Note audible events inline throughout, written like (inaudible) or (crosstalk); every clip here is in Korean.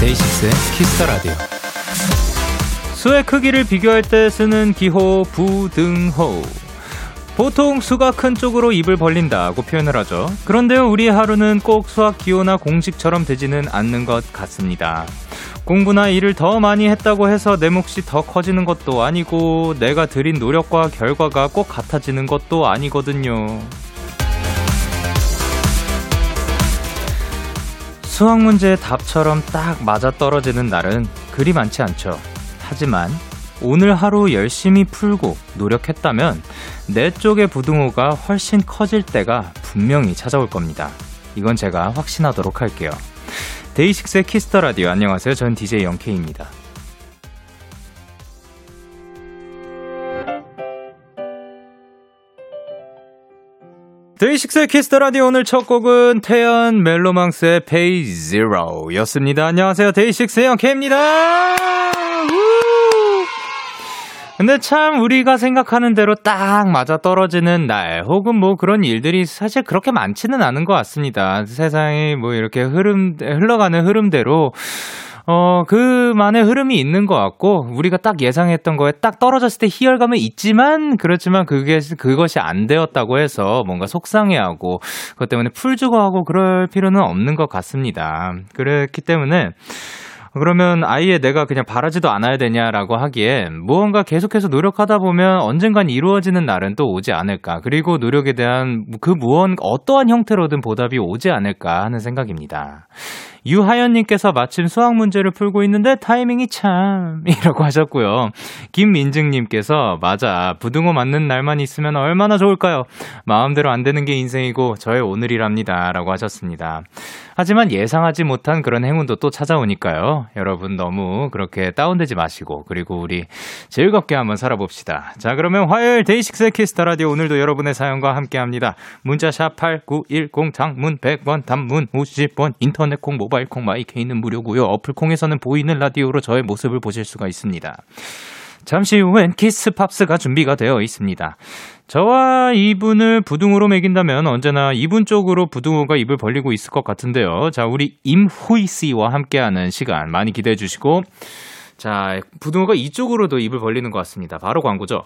데이식스의 키스 더 라디오. 수의 크기를 비교할 때 쓰는 기호 부등호. 보통 수가 큰 쪽으로 입을 벌린다고 표현을 하죠. 그런데요, 우리 하루는 꼭 수학 기호나 공식처럼 되지는 않는 것 같습니다. 공부나 일을 더 많이 했다고 해서 내 몫이 더 커지는 것도 아니고, 내가 들인 노력과 결과가 꼭 같아지는 것도 아니거든요. 수학 문제의 답처럼 딱 맞아 떨어지는 날은 그리 많지 않죠. 하지만 오늘 하루 열심히 풀고 노력했다면 내 쪽의 부등호가 훨씬 커질 때가 분명히 찾아올 겁니다. 이건 제가 확신하도록 할게요. 데이식스의 키스 더 라디오 안녕하세요. 전 DJ 영케이입니다. 데이식스의 Kiss the Radio 오늘 첫 곡은 태연 멜로망스의 Page Zero 였습니다. 안녕하세요. 데이식스의 영케이입니다. 근데 참 우리가 생각하는 대로 딱 맞아 떨어지는 날 혹은 뭐 그런 일들이 사실 그렇게 많지는 않은 것 같습니다. 세상이 뭐 이렇게 흐름 흘러가는 흐름대로 어, 그만의 흐름이 있는 것 같고, 우리가 딱 예상했던 거에 딱 떨어졌을 때 희열감은 있지만, 그렇지만 그게, 그것이 안 되었다고 해서 뭔가 속상해하고, 그것 때문에 풀주고 하고 그럴 필요는 없는 것 같습니다. 그렇기 때문에, 그러면 아예 내가 그냥 바라지도 않아야 되냐라고 하기엔 무언가 계속해서 노력하다 보면 언젠간 이루어지는 날은 또 오지 않을까. 그리고 노력에 대한 그 무언, 어떠한 형태로든 보답이 오지 않을까 하는 생각입니다. 유하연님께서 마침 수학 문제를 풀고 있는데 타이밍이 참 이라고 하셨고요. 김민증님께서 맞아 부등호 맞는 날만 있으면 얼마나 좋을까요? 마음대로 안 되는 게 인생이고 저의 오늘이랍니다라고 하셨습니다. 하지만 예상하지 못한 그런 행운도 또 찾아오니까요. 여러분 너무 그렇게 다운되지 마시고 그리고 우리 즐겁게 한번 살아봅시다. 자 그러면 화요일 데이식스 Kiss the Radio 오늘도 여러분의 사연과 함께합니다. 문자 샵 8910 장문 100원 단문 50원 인터넷 콩 모바일 모바일 콩 마이 케이는 무료고요. 어플 콩에서는 보이는 라디오로 저의 모습을 보실 수가 있습니다. 잠시 후엔 키스 팝스가 준비가 되어 있습니다. 저와 이분을 부등호로 매긴다면 언제나 이분 쪽으로 부등호가 입을 벌리고 있을 것 같은데요. 자, 우리 임후이 씨와 함께하는 시간 많이 기대해 주시고 자, 부등호가 이쪽으로도 입을 벌리는 것 같습니다. 바로 광고죠.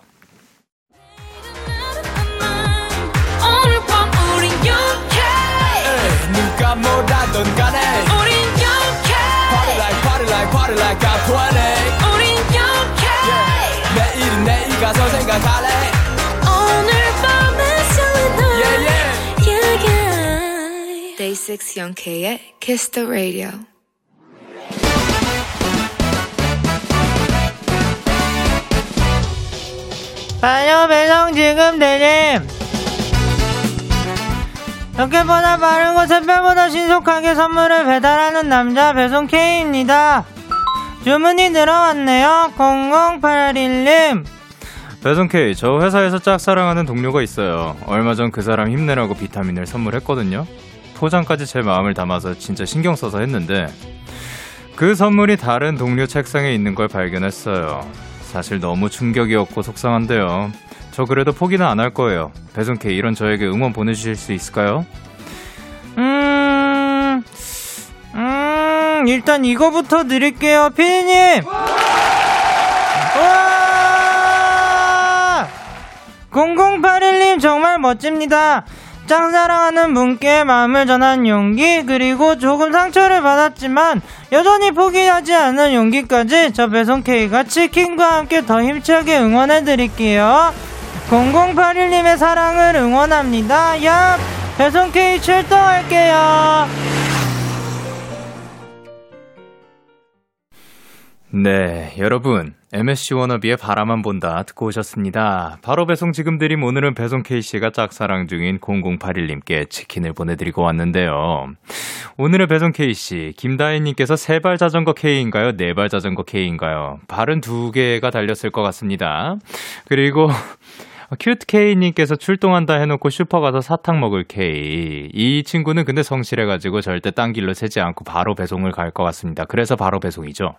Like party like I'm 20 우린 영케 yeah. 내일은 내일 가서 생각할래 오늘 밤에 설레는 yeah, yeah. yeah, yeah. Day 6 영케의 Kiss the Radio 반요 배송 지금 대님 어깨보다 빠르고 새별보다 신속하게 선물을 배달하는 남자 배송 K입니다. 주문이 들어왔네요. 0081님. 배송 K, 저 회사에서 짝사랑하는 동료가 있어요. 얼마 전 그 사람 힘내라고 비타민을 선물했거든요. 포장까지 제 마음을 담아서 진짜 신경 써서 했는데 그 선물이 다른 동료 책상에 있는 걸 발견했어요. 사실 너무 충격이었고 속상한데요. 저 그래도 포기는 안 할 거예요. 배송 K 이런 저에게 응원 보내주실 수 있을까요? 음, 음, 일단 이거부터 드릴게요, 피디님! 와! 0081님 정말 멋집니다. 짱사랑하는 분께 마음을 전한 용기, 그리고 조금 상처를 받았지만, 여전히 포기하지 않은 용기까지 저 배송 K가 치킨과 함께 더 힘차게 응원해드릴게요. 0081님의 사랑을 응원합니다. 얍! 배송 K 출동할게요. 네, 여러분. MSC 워너비의 바라만 본다 듣고 오셨습니다. 바로 배송 지금 드림 오늘은 배송 K씨가 짝사랑 중인 0081님께 치킨을 보내드리고 왔는데요. 오늘의 배송 K씨, 김다혜님께서 세발 자전거 K인가요? 네발 자전거 K인가요? 발은 두 개가 달렸을 것 같습니다. 그리고 큐트 K님께서 출동한다 해놓고 슈퍼 가서 사탕 먹을 K. 이 친구는 근데 성실해가지고 절대 딴 길로 새지 않고 바로 배송을 갈 것 같습니다. 그래서 바로 배송이죠.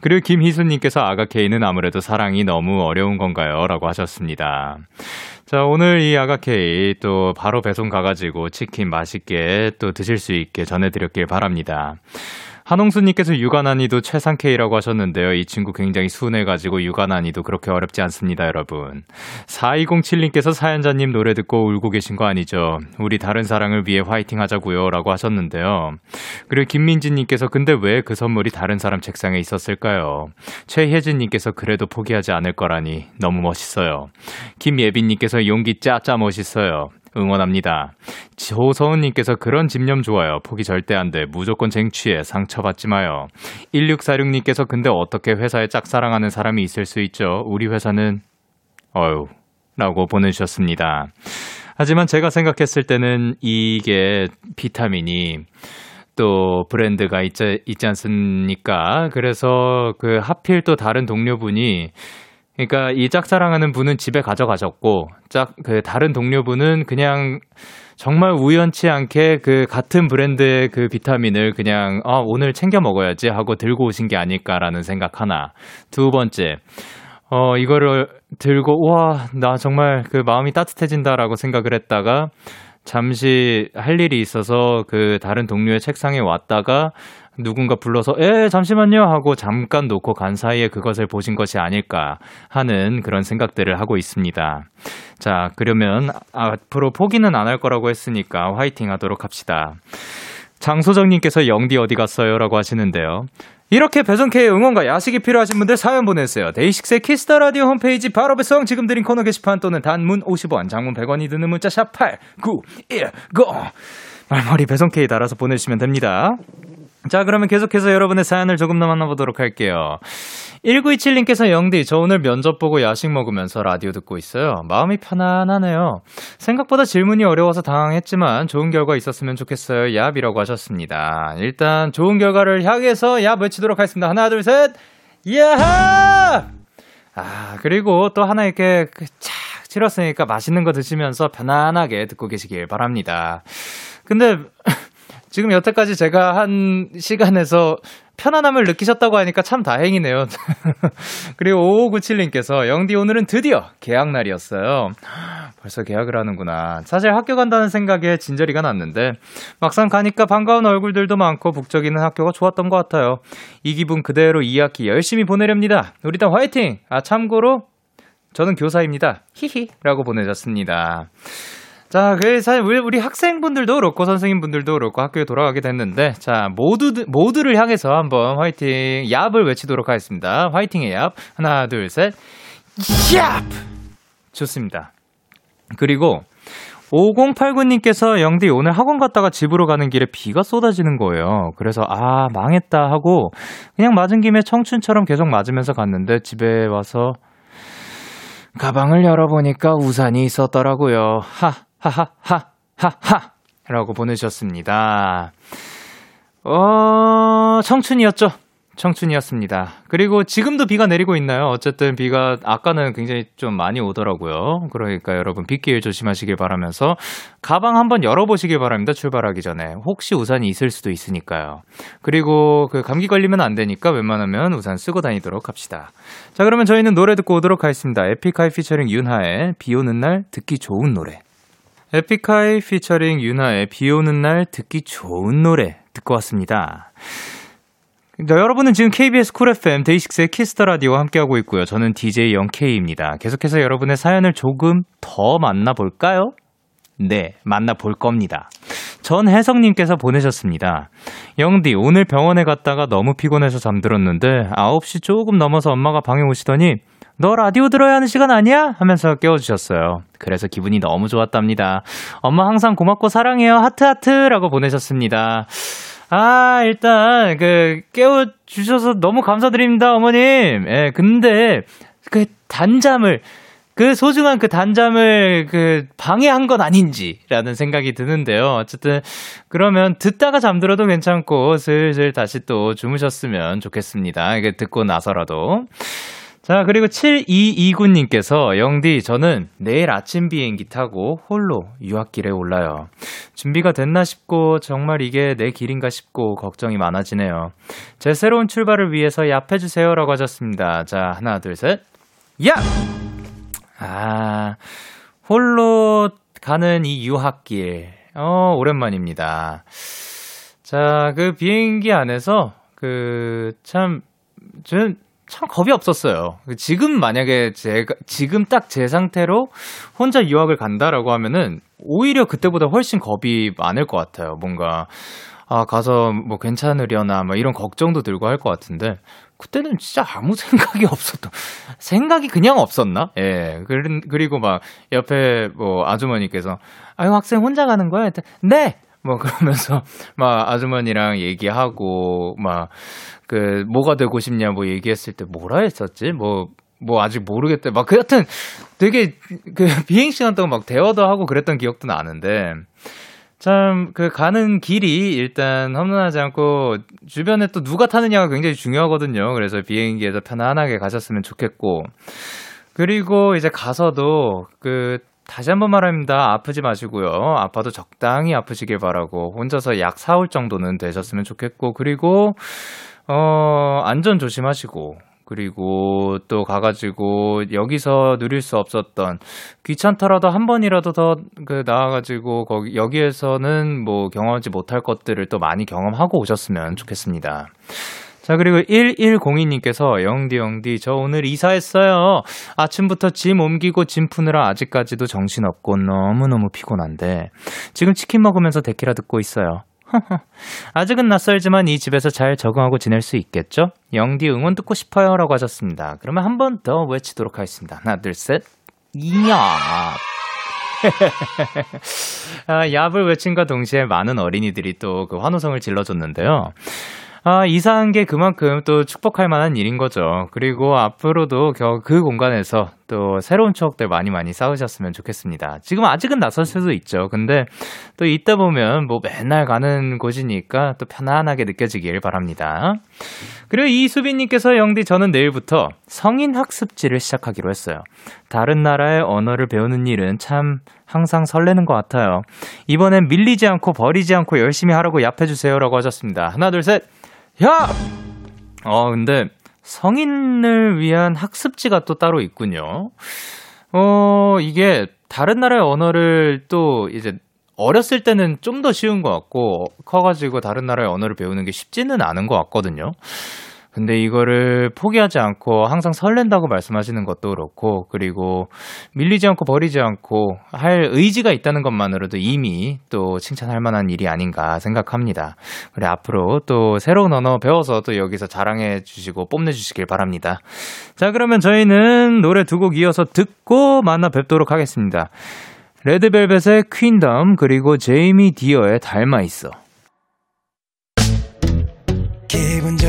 그리고 김희수님께서 아가 K는 아무래도 사랑이 너무 어려운 건가요? 라고 하셨습니다. 자, 오늘 이 아가 K 또 바로 배송 가가지고 치킨 맛있게 또 드실 수 있게 전해드렸길 바랍니다. 한홍수님께서 육아 난이도 최상 K라고 하셨는데요. 이 친구 굉장히 순해가지고 육아 난이도 그렇게 어렵지 않습니다, 여러분. 4207님께서 사연자님 노래 듣고 울고 계신 거 아니죠? 우리 다른 사랑을 위해 화이팅 하자고요. 라고 하셨는데요. 그리고 김민지님께서 근데 왜 그 선물이 다른 사람 책상에 있었을까요? 최혜진님께서 그래도 포기하지 않을 거라니 너무 멋있어요. 김예빈님께서 용기 짜짜 멋있어요. 응원합니다. 조서은님께서 그런 집념 좋아요. 포기 절대 안 돼. 무조건 쟁취해. 상처받지 마요. 1646님께서 근데 어떻게 회사에 짝사랑하는 사람이 있을 수 있죠? 우리 회사는, 어유 라고 보내주셨습니다. 하지만 제가 생각했을 때는 이게 비타민이 또 브랜드가 있지, 있지 않습니까? 그래서 그 하필 또 다른 동료분이 그러니까 이 짝사랑하는 분은 집에 가져가셨고 짝 그 다른 동료분은 그냥 정말 우연치 않게 그 같은 브랜드의 그 비타민을 그냥 아 오늘 챙겨 먹어야지 하고 들고 오신 게 아닐까라는 생각 하나. 두 번째. 어 이거를 들고 와 나 정말 그 마음이 따뜻해진다라고 생각을 했다가 잠시 할 일이 있어서 그 다른 동료의 책상에 왔다가 누군가 불러서 에 잠시만요 하고 잠깐 놓고 간 사이에 그것을 보신 것이 아닐까 하는 그런 생각들을 하고 있습니다. 자 그러면 앞으로 포기는 안 할 거라고 했으니까 화이팅 하도록 합시다. 장소정님께서 영디 어디 갔어요? 라고 하시는데요. 이렇게 배송K의 응원과 야식이 필요하신 분들 사연 보내주세요. 데이식스의 Kiss the Radio 홈페이지 바로 배송 지금 드림 코너 게시판 또는 단문 50원, 장문 100원이 드는 문자 샵 8, 9, 1, 0. 말머리 배송K 달아서 보내주시면 됩니다. 자, 그러면 계속해서 여러분의 사연을 조금 더 만나보도록 할게요. 1927님께서 영디, 저 오늘 면접 보고 야식 먹으면서 라디오 듣고 있어요. 마음이 편안하네요. 생각보다 질문이 어려워서 당황했지만 좋은 결과 있었으면 좋겠어요. 얍이라고 하셨습니다. 일단 좋은 결과를 향해서 얍 외치도록 하겠습니다. 하나, 둘, 셋. 야하! 아, 그리고 또 하나 이렇게 착 치렀으니까 맛있는 거 드시면서 편안하게 듣고 계시길 바랍니다. 근데 지금 여태까지 제가 한 시간에서 편안함을 느끼셨다고 하니까 참 다행이네요. (laughs) 그리고 5597님께서 영디 오늘은 드디어 계약 날이었어요. 벌써 계약을 하는구나. 사실 학교 간다는 생각에 진저리가 났는데 막상 가니까 반가운 얼굴들도 많고 북적이는 학교가 좋았던 것 같아요. 이 기분 그대로 2학기 열심히 보내렵니다. 우리 다 화이팅! 아 참고로 저는 교사입니다. 히히 라고 보내셨습니다. 자, 그 사실 우리, 우리 학생분들도 그렇고 선생님분들도 그렇고 학교에 돌아가게 됐는데 자, 모두 모두를 향해서 한번 화이팅 얍을 외치도록 하겠습니다. 화이팅의 얍. 하나, 둘, 셋. 얍! 좋습니다. 그리고 5089님께서 영디 오늘 학원 갔다가 집으로 가는 길에 비가 쏟아지는 거예요. 그래서 아, 망했다 하고 그냥 맞은 김에 청춘처럼 계속 맞으면서 갔는데 집에 와서 가방을 열어보니까 우산이 있었더라고요. 하. 하하하하하 라고 보내주셨습니다. 어, 청춘이었죠. 청춘이었습니다. 그리고 지금도 비가 내리고 있나요? 어쨌든 비가 아까는 굉장히 좀 많이 오더라고요. 그러니까 여러분 빗길 조심하시길 바라면서 가방 한번 열어보시길 바랍니다. 출발하기 전에. 혹시 우산이 있을 수도 있으니까요. 그리고 그 감기 걸리면 안 되니까 웬만하면 우산 쓰고 다니도록 합시다. 자, 그러면 저희는 노래 듣고 오도록 하겠습니다. 에픽하이 피처링 윤하의 비 오는 날 듣기 좋은 노래. 에픽하이 피처링 윤하의 비 오는 날 듣기 좋은 노래 듣고 왔습니다. 네, 여러분은 지금 KBS 쿨 FM 데이식스의 Kiss the Radio와 함께하고 있고요. 저는 DJ 영케이입니다. 계속해서 여러분의 사연을 조금 더 만나볼까요? 네, 만나볼 겁니다. 전혜성님께서 보내셨습니다. 영디, 오늘 병원에 갔다가 너무 피곤해서 잠들었는데 9시 조금 넘어서 엄마가 방에 오시더니 너 라디오 들어야 하는 시간 아니야? 하면서 깨워주셨어요. 그래서 기분이 너무 좋았답니다. 엄마 항상 고맙고 사랑해요. 하트하트라고 보내셨습니다. 아, 일단, 그, 깨워주셔서 너무 감사드립니다, 어머님. 예, 근데, 그 단잠을, 그 소중한 그 단잠을 그 방해한 건 아닌지라는 생각이 드는데요. 어쨌든, 그러면 듣다가 잠들어도 괜찮고, 슬슬 다시 또 주무셨으면 좋겠습니다. 이게 듣고 나서라도. 자, 그리고 7229님께서, 영디, 저는 내일 아침 비행기 타고 홀로 유학길에 올라요. 준비가 됐나 싶고, 정말 이게 내 길인가 싶고, 걱정이 많아지네요. 제 새로운 출발을 위해서 얍해주세요. 라고 하셨습니다. 자, 하나, 둘, 셋. 야! 아, 홀로 가는 이 유학길. 어, 오랜만입니다. 자, 그 비행기 안에서, 그, 참, 저는 참 겁이 없었어요. 지금 만약에 제가 지금 딱 제 상태로 혼자 유학을 간다라고 하면은 오히려 그때보다 훨씬 겁이 많을 것 같아요. 뭔가 아 가서 뭐 괜찮으려나 뭐 이런 걱정도 들고 할 것 같은데 그때는 진짜 아무 (laughs) 생각이 없었던 생각이 그냥 없었나? 예. 그리고 막 옆에 뭐 아주머니께서 아유 학생 혼자 가는 거야? 네. 뭐 그러면서 (laughs) 막 아주머니랑 얘기하고 막 그 뭐가 되고 싶냐 뭐 얘기했을 때 뭐라 했었지? 뭐뭐 뭐 아직 모르겠대. 막그 여튼 되게 그 (laughs) 비행 시간 동안 막 대화도 하고 그랬던 기억도 나는데 참 그 가는 길이 일단 험난하지 않고 주변에 또 누가 타느냐가 굉장히 중요하거든요. 그래서 비행기에서 편안하게 가셨으면 좋겠고 그리고 이제 가서도 그 다시 한번 말합니다. 아프지 마시고요. 아파도 적당히 아프시길 바라고 혼자서 약 4올 정도는 되셨으면 좋겠고 그리고 어 안전 조심하시고 그리고 또 가가지고 여기서 누릴 수 없었던 귀찮더라도 한 번이라도 더 그 나와가지고 거기 여기에서는 뭐 경험하지 못할 것들을 또 많이 경험하고 오셨으면 좋겠습니다. 자, 그리고 1102님께서 영디 영디 저 오늘 이사했어요. 아침부터 짐 옮기고 짐 푸느라 아직까지도 정신없고 너무너무 피곤한데 지금 치킨 먹으면서 데키라 듣고 있어요. (laughs) 아직은 낯설지만 이 집에서 잘 적응하고 지낼 수 있겠죠? 영디 응원 듣고 싶어요. 라고 하셨습니다. 그러면 한 번 더 외치도록 하겠습니다. 하나, 둘, 셋. 야! (laughs) 아, 얍을 외친과 동시에 많은 어린이들이 또 그 환호성을 질러줬는데요. 아, 이사한 게 그만큼 또 축복할 만한 일인 거죠. 그리고 앞으로도 그 공간에서 또 새로운 추억들 많이 많이 쌓으셨으면 좋겠습니다. 지금 아직은 나설 수도 있죠. 근데 또 있다 보면 뭐 맨날 가는 곳이니까 또 편안하게 느껴지길 바랍니다. 그리고 이수빈님께서 영디 저는 내일부터 성인 학습지를 시작하기로 했어요. 다른 나라의 언어를 배우는 일은 참 항상 설레는 것 같아요. 이번엔 밀리지 않고 버리지 않고 열심히 하라고 얍해주세요라고 하셨습니다. 하나, 둘, 셋. 야! 어, 근데 성인을 위한 학습지가 또 따로 있군요. 어, 이게 다른 나라의 언어를 또 이제 어렸을 때는 좀 더 쉬운 것 같고 커가지고 다른 나라의 언어를 배우는 게 쉽지는 않은 것 같거든요. 근데 이거를 포기하지 않고 항상 설렌다고 말씀하시는 것도 그렇고 그리고 밀리지 않고 버리지 않고 할 의지가 있다는 것만으로도 이미 또 칭찬할 만한 일이 아닌가 생각합니다. 그래 앞으로 또 새로운 언어 배워서 또 여기서 자랑해 주시고 뽐내 주시길 바랍니다. 자 그러면 저희는 노래 두 곡 이어서 듣고 만나 뵙도록 하겠습니다. 레드벨벳의 퀸덤 그리고 제이미 디어의 닮아 있어. 기분 좋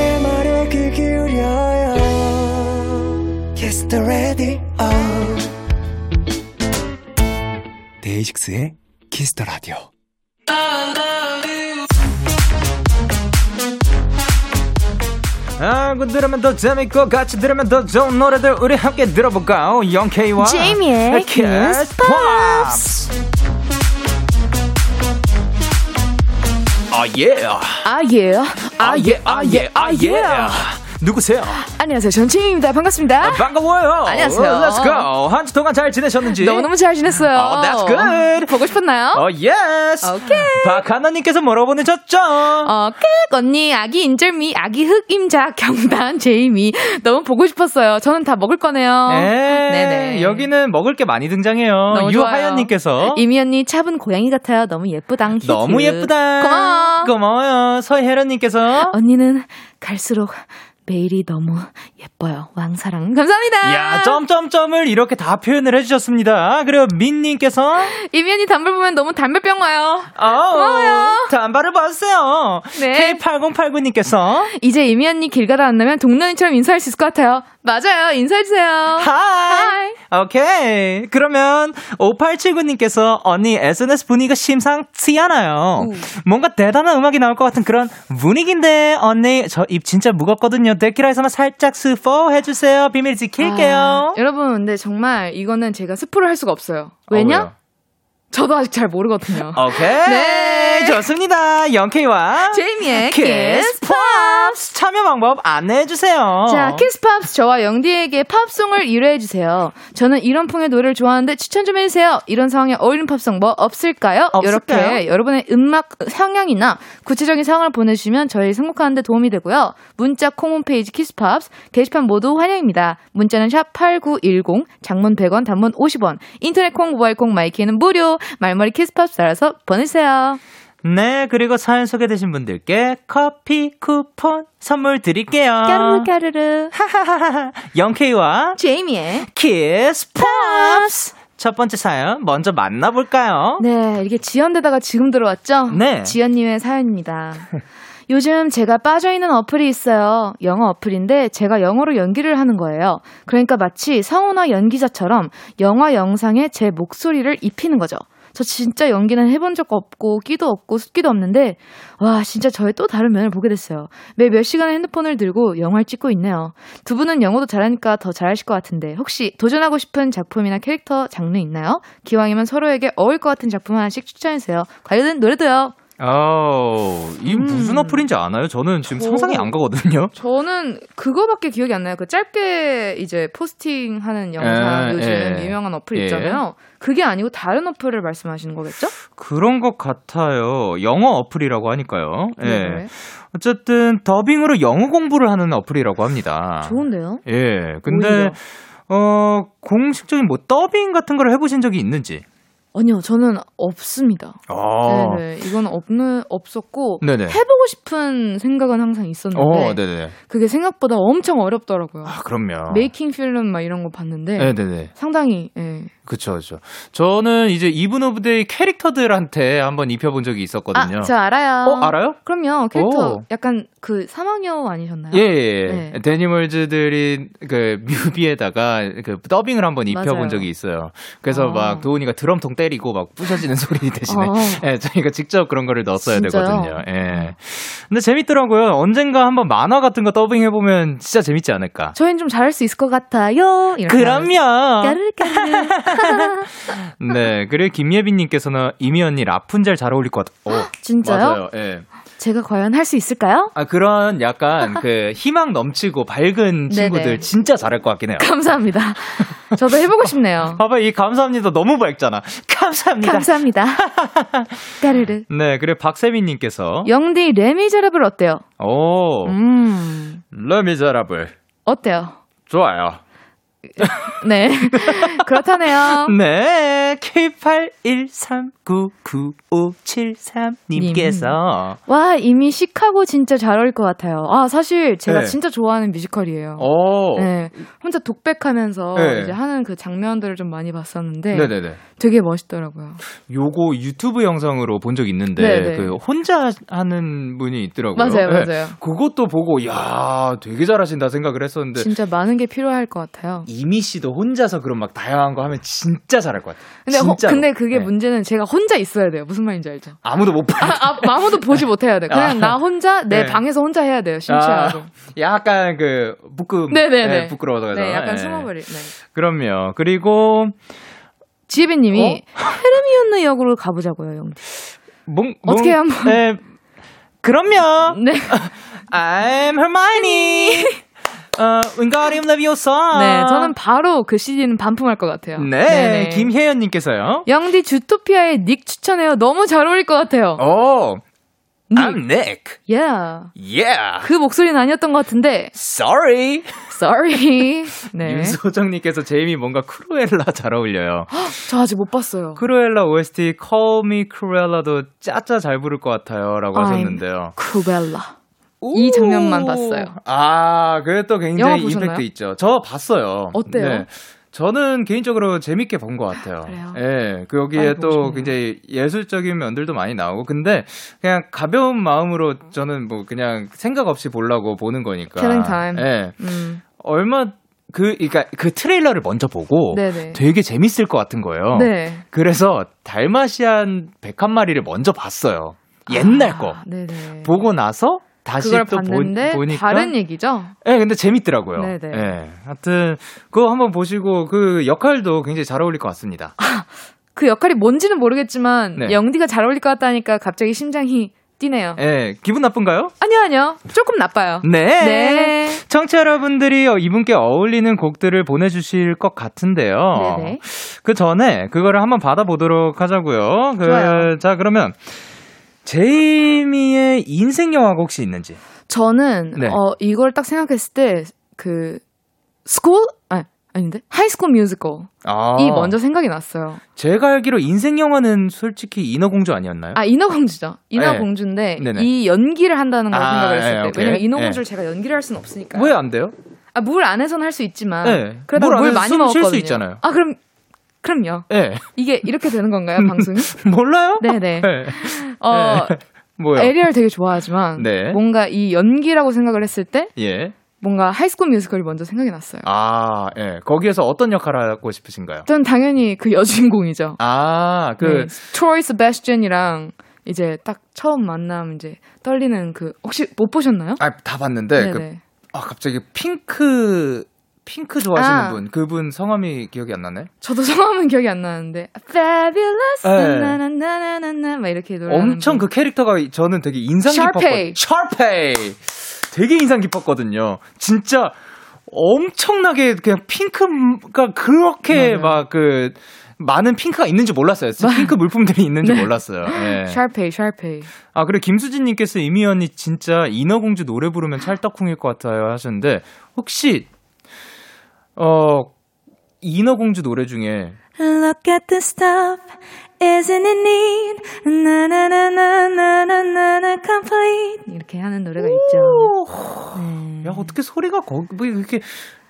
데이식스의 Kiss the Radio 아, 그 들으면 더 재밌고 같이 들으면 더 좋은 노래들 우리 함께 들어볼까요? 영케이와 제이미의 Kiss Pops 아예 아예 아예 아예 아예 누구세요? 안녕하세요. 제이미입니다. 반갑습니다. 아, 반가워요. 안녕하세요. Uh, let's go. 한 주 동안 잘 지내셨는지? 너무너무 잘 지냈어요. Oh, that's good. 보고 싶었나요? Oh, yes. 오케이. 박하나님께서 뭐라고 보내셨죠? 어, 끝! 언니, 아기 인절미, 아기 흑임자, 경단, 제이미. 너무 보고 싶었어요. 저는 다 먹을 거네요. 네. 네네. 여기는 먹을 게 많이 등장해요. 유하연님께서. 이미 언니 차분 고양이 같아요. 너무 예쁘당. 히트. 너무 예쁘다. 고마워. 고마워요. 서혜련님께서. 언니는 갈수록 매일이 너무 예뻐요. 왕사랑. 감사합니다. 야, 점점점을 이렇게 다 표현을 해주셨습니다. 그리고 민님께서. 이면이 단발 보면 너무 담배병 와요. 어, 고마워요. 단발을 봐주세요. 네. K8089님께서. 이제 이미 언니 길 가다 만나면 동년이처럼 인사할 수 있을 것 같아요. 맞아요. 인사해주세요. 하이. 오케이. 그러면 5879님께서 언니 SNS 분위기가 심상치 않아요. 우. 뭔가 대단한 음악이 나올 것 같은 그런 분위기인데 언니 저 입 진짜 무겁거든요. 데키라에서만 살짝 스포 해주세요. 비밀 지킬게요. 아, 여러분, 근데 정말 이거는 제가 스포를 할 수가 없어요. 왜냐? 어, 저도 아직 잘 모르거든요. 오케이. 네. 좋습니다. 영케이와 제이미의 Kiss Kiss Pops 참여 방법 안내해 주세요. 자, Kiss Pops 저와 영디에게 팝송을 의뢰해주세요. 저는 이런 풍의 노래를 좋아하는데 추천 좀 해 주세요. 이런 상황에 어울리는 팝송 뭐 없을까요? 없을까요? 이렇게 여러분의 음악 성향이나 구체적인 상황을 보내 주시면 저희 선곡하는 데 도움이 되고요. 문자 콩 홈페이지 Kiss Pops 게시판 모두 환영입니다. 문자는 샵 8910, 장문 100원, 단문 50원, 인터넷 콩, 모바일 콩, 마이케이는 무료, 말머리 Kiss Pops 달아서 보내세요. 네, 그리고 사연 소개되신 분들께 커피 쿠폰 선물 드릴게요. 까르르 까르르. 영케이와 제이미의 Kiss Pops 첫 번째 사연 먼저 만나볼까요? 네, 이게 지연되다가 지금 들어왔죠? 네. 지연님의 사연입니다. (laughs) 요즘 제가 빠져있는 어플이 있어요. 영어 어플인데 제가 영어로 연기를 하는 거예요. 그러니까 마치 성우나 연기자처럼 영화 영상에 제 목소리를 입히는 거죠. 저 진짜 연기는 해본 적 없고 끼도 없고 숫기도 없는데 와 진짜 저의 또 다른 면을 보게 됐어요. 매 몇 시간을 핸드폰을 들고 영화를 찍고 있네요. 두 분은 영어도 잘하니까 더 잘하실 것 같은데 혹시 도전하고 싶은 작품이나 캐릭터 장르 있나요? 기왕이면 서로에게 어울릴 것 같은 작품 하나씩 추천해주세요. 관련된 노래도요. 어, 이 음. 무슨 어플인지 아나요? 저는 지금 저- 상상이 안 가거든요. (laughs) 저는 그거밖에 기억이 안 나요. 그 짧게 이제 포스팅하는 영상 에, 요즘 예. 유명한 어플 예. 있잖아요. 그게 아니고 다른 어플을 말씀하시는 거겠죠? 그런 것 같아요. 영어 어플이라고 하니까요. 예. 네. 어쨌든 더빙으로 영어 공부를 하는 어플이라고 합니다. 좋은데요? 예. 근데 오히려. 어 공식적인 뭐 더빙 같은 걸 해보신 적이 있는지? 아니요, 저는 없습니다. 어. 네네. 이건 없는, 없었고, 네네. 해보고 싶은 생각은 항상 있었는데, 어. 그게 생각보다 엄청 어렵더라고요. 아, 그럼요. 메이킹 필름 막 이런 거 봤는데, 네네네. 상당히, 예. 그쵸, 그쵸. 저는 이제 Even of Day 캐릭터들한테 한번 입혀본 적이 있었거든요. 아, 저 알아요. 어, 알아요? 그럼요, 캐릭터. 오. 약간 그 사막여우 아니셨나요? 예, 예, 예. 네. 데니멀즈들이 그 뮤비에다가 그 더빙을 한번 입혀본 맞아요. 적이 있어요. 그래서 아. 막 도훈이가 드럼통 때리고 막 부셔지는 (laughs) 소리 대신에 어. 예, 저희가 직접 그런 거를 넣었어야 진짜요? 되거든요. 예. 근데 재밌더라고요. 언젠가 한번 만화 같은 거 더빙 해보면 진짜 재밌지 않을까. 저희는 좀 잘할 수 있을 것 같아요. 그럼요. 까르르 까르르. (laughs) 네. 그리고 김예빈님께서는 이미 언니 라푼젤 잘 어울릴 것 같아. 어, 진짜요? 맞아요. 예. 제가 과연 할 수 있을까요? 아, 그런 약간 그 희망 넘치고 밝은 (laughs) 친구들 네네. 진짜 잘할 것 같긴 해요. 감사합니다. 저도 해보고 싶네요. (laughs) 봐봐, 이 감사합니다. 너무 밝잖아. 감사합니다. 감사합니다. 까르르. 네, 그리고 박세민님께서, 영디 레미제라블 어때요? 오, 음, 레미제라블. 어때요? 좋아요. 네. (laughs) 그렇다네요. 네, K81399573님께서, 와, 이미 시카고 진짜 잘 어울릴 것 같아요. 아, 사실 제가 네. 진짜 좋아하는 뮤지컬이에요. 오, 네. 혼자 독백하면서 네. 이제 하는 그 장면들을 좀 많이 봤었는데 네네네. 되게 멋있더라고요. 요거 유튜브 영상으로 본 적 있는데, 네네. 그 혼자 하는 분이 있더라고요. 맞아요, 네, 맞아요. 그것도 보고, 야 되게 잘하신다 생각을 했었는데, 진짜 많은 게 필요할 것 같아요. 이미 씨도 혼자서 그런 막 다양한 거 하면 진짜 잘할 것 같아요. 근데, 호-. 근데 그게 네. 문제는 제가 혼자 있어야 돼요. 무슨 말인지 알죠? 아무도 못 봐. 아, 아, 아무도 보지 못해야 돼. 그냥 아. 나 혼자 내 네. 방에서 혼자 해야 돼요. 심취하고. 아, 약간 그 부끄 네네네. 네, 부끄러워서 네, 약간 예. 숨어버릴. 네. 그럼요. 그리고 지혜빈님이 어? 헤르미온느 역으로 가보자고요, 영디. 뭔, 어떻게 뭔- 한번- 네. 그럼요. 네, (laughs) I'm Hermione. (laughs) 어, 윙가리움 레비오사. 네, 저는 바로 그 CD는 반품할 것 같아요. 네. 김혜연님께서요. 영디 주토피아의 닉 추천해요. 너무 잘 어울릴 것 같아요. 오, 닉. I'm Nick. Yeah. Yeah. 그 목소리는 아니었던 것 같은데. Sorry. Sorry. (laughs) 네. 윤소정님께서 제이미 뭔가 크루엘라 잘 어울려요. (gasps) 저 아직 못 봤어요. 크루엘라 OST Call Me Cruella도 짜짜 잘 부를 것 같아요. 라고 I'm 하셨는데요. 크루엘라. 이 장면만 봤어요. 아, 그래 또 굉장히 임팩트 있죠. 저 봤어요. 어때요? 네. 저는 개인적으로 재밌게 본 것 같아요. 그래요? 예, 그 여기에 또. 굉장히 예술적인 면들도 많이 나오고, 근데 그냥 가벼운 마음으로 저는 뭐 그냥 생각 없이 보려고 보는 거니까. Time. 예. 음. 얼마 그, 그니까 그 트레일러를 먼저 보고 네네. 되게 재밌을 것 같은 거예요. 네. 그래서 달마시안 101마리를 먼저 봤어요. 옛날 아, 거. 네네. 보고 나서 다시 또 봤는데 보, 니까 다른 얘기죠? 네, 근데 재밌더라고요. 네네. 네. 하여튼 그거 한번 보시고 그 역할도 굉장히 잘 어울릴 것 같습니다. 아, 그 역할이 뭔지는 모르겠지만 네. 영디가 잘 어울릴 것 같다니까 갑자기 심장이 뛰네요. 네, 기분 나쁜가요? 아니요, 아니요. 조금 나빠요. 네. 네. 청취자 여러분들이 이분께 어울리는 곡들을 보내주실 것 같은데요. 네네. 그 전에 그거를 한번 받아보도록 하자고요. 그, 좋아요. 자, 그러면 제이미의 인생 영화가 혹시 있는지? 저는 네. 어 이걸 딱 생각했을 때 그 School 아 아닌데 High School Musical 아. 이 먼저 생각이 났어요. 제가 알기로 인생 영화는 솔직히 인어공주 아니었나요? 아 인어공주죠. 인어공주인데 네. 이 연기를 한다는 걸 아, 생각을 했을 네, 때 오케이. 왜냐면 인어공주를 네. 제가 연기를 할 수는 없으니까. 왜 안 돼요? 아 물 안에서는 할 수 있지만 네. 그래도 물, 많이 먹었거든요. 수 있잖아요. 아 그럼 그럼요. 네. 이게 이렇게 되는 건가요, 방송이? (laughs) 몰라요? 네네. 네. 어, 네. 뭐요? 에리얼 되게 좋아하지만 네. 뭔가 이 연기라고 생각을 했을 때 예. 뭔가 하이스쿨 뮤지컬이 먼저 생각이 났어요. 아, 예. 거기에서 어떤 역할을 하고 싶으신가요? 전 당연히 그 여주인공이죠. 아, 그 네. 트로이 스베스젠이랑 이제 딱 처음 만남 이제 떨리는 그 혹시 못 보셨나요? 아, 다 봤는데 네네. 그 아, 갑자기 핑크 핑크 좋아하시는 아. 분, 그분 성함이 기억이 안 나네? 저도 성함은 기억이 안 나는데 Fabulous 네. 나나나나나나 막 이렇게 노래 엄청 그 캐릭터가 저는 되게 인상 깊었거든요. 샤페이. 되게 인상 깊었거든요. 진짜 엄청나게 그냥 핑크가 그렇게 막 그 많은 핑크가 있는지 몰랐어요. 핑크 물품들이 있는지 네. 몰랐어요. 네. 샤페이, 샤페이. 아, 그리고 김수진님께서 이미 언니 진짜 인어공주 노래 부르면 찰떡궁일 것 같아요 하셨는데, 혹시 어 인어공주 노래 중에 Look at the stuff Isn't it neat? 나나나나나나나 complete 이렇게 하는 노래가 있죠. 네. 야 어떻게 소리가 거기 뭐 이렇게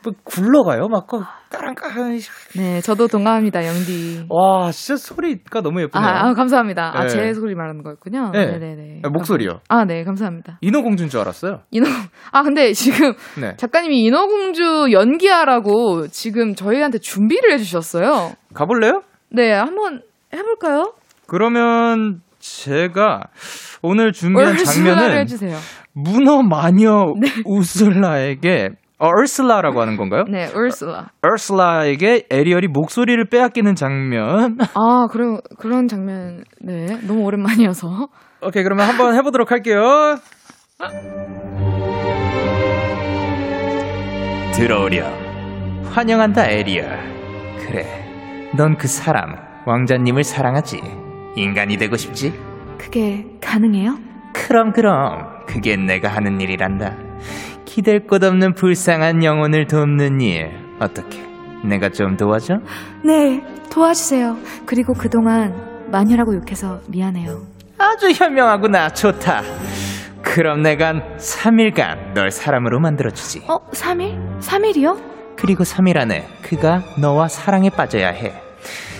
뭐 굴러가요? 막 까랑까랑. 네, 저도 동감합니다, 영디. 와, 진짜 소리가 너무 예쁘네요. 아, 아 감사합니다. 네. 아, 제 소리 말하는 거였군요. 네, 네, 네. 아, 목소리요. 아, 네, 감사합니다. 인어공주인 줄 알았어요. 인어. 아, 근데 지금 네. 작가님이 인어공주 연기하라고 지금 저희한테 준비를 해주셨어요. 가볼래요? 네, 한번 해볼까요? 그러면 제가 오늘 준비한 장면은 해주세요. 문어 마녀 네. 우슬라에게 어, 얼슬라라고 하는 건가요? 네, 얼슬라. 얼슬라에게 에리얼이 목소리를 빼앗기는 장면. (laughs) 아, 그런 그런 장면. 네, 너무 오랜만이어서. 오케이, 그러면 한번 해보도록 할게요. 들어오렴. 환영한다, 에리얼. 그래, 넌 그 사람, 왕자님을 사랑하지. 인간이 되고 싶지? 그게 가능해요? 그럼, 그럼. 그게 내가 하는 일이란다. 기댈 곳 없는 불쌍한 영혼을 돕는 일. 어떻게? 내가 좀 도와줘? 네, 도와주세요. 그리고 그동안 마녀라고 욕해서 미안해요. 아주 현명하구나. 좋다. 그럼 내가 3일간 널 사람으로 만들어주지. 어, 3일? 3일이요? 그리고 3일 안에 그가 너와 사랑에 빠져야 해.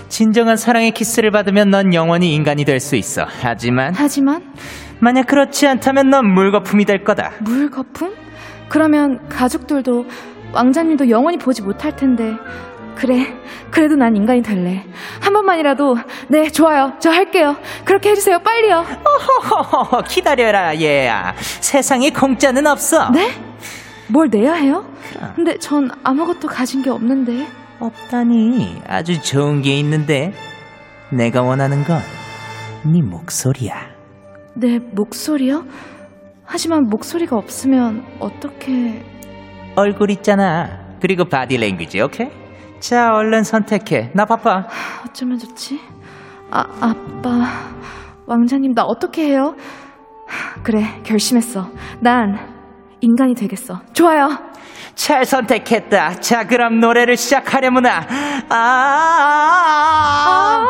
진정한 사랑의 키스를 받으면 넌 영원히 인간이 될 수 있어. 하지만 하지만 만약 그렇지 않다면 넌 물거품이 될 거다. 물거품? 그러면 가족들도 왕자님도 영원히 보지 못할 텐데. 그래, 그래도 난 인간이 될래. 한 번만이라도, 네, 좋아요. 저 할게요. 그렇게 해주세요, 빨리요. 어허허허, 기다려라, 얘야. 세상에 공짜는 없어. 네? 뭘 내야 해요? 그럼. 근데 전 아무것도 가진 게 없는데. 없다니, 아주 좋은 게 있는데. 내가 원하는 건, 네 목소리야. 내 목소리요? 하지만 목소리가 없으면 어떻게 얼굴 있잖아. 그리고 body language, 오케이? 자, 얼른 선택해. 나 바빠. 어쩌면 좋지? 아, 아빠. 왕자님, 나 어떻게 해요? 그래, 결심했어. 난 인간이 되겠어. 좋아요. 잘 선택했다. 자, 그럼 노래를 시작하려무나. 아, 아, 아,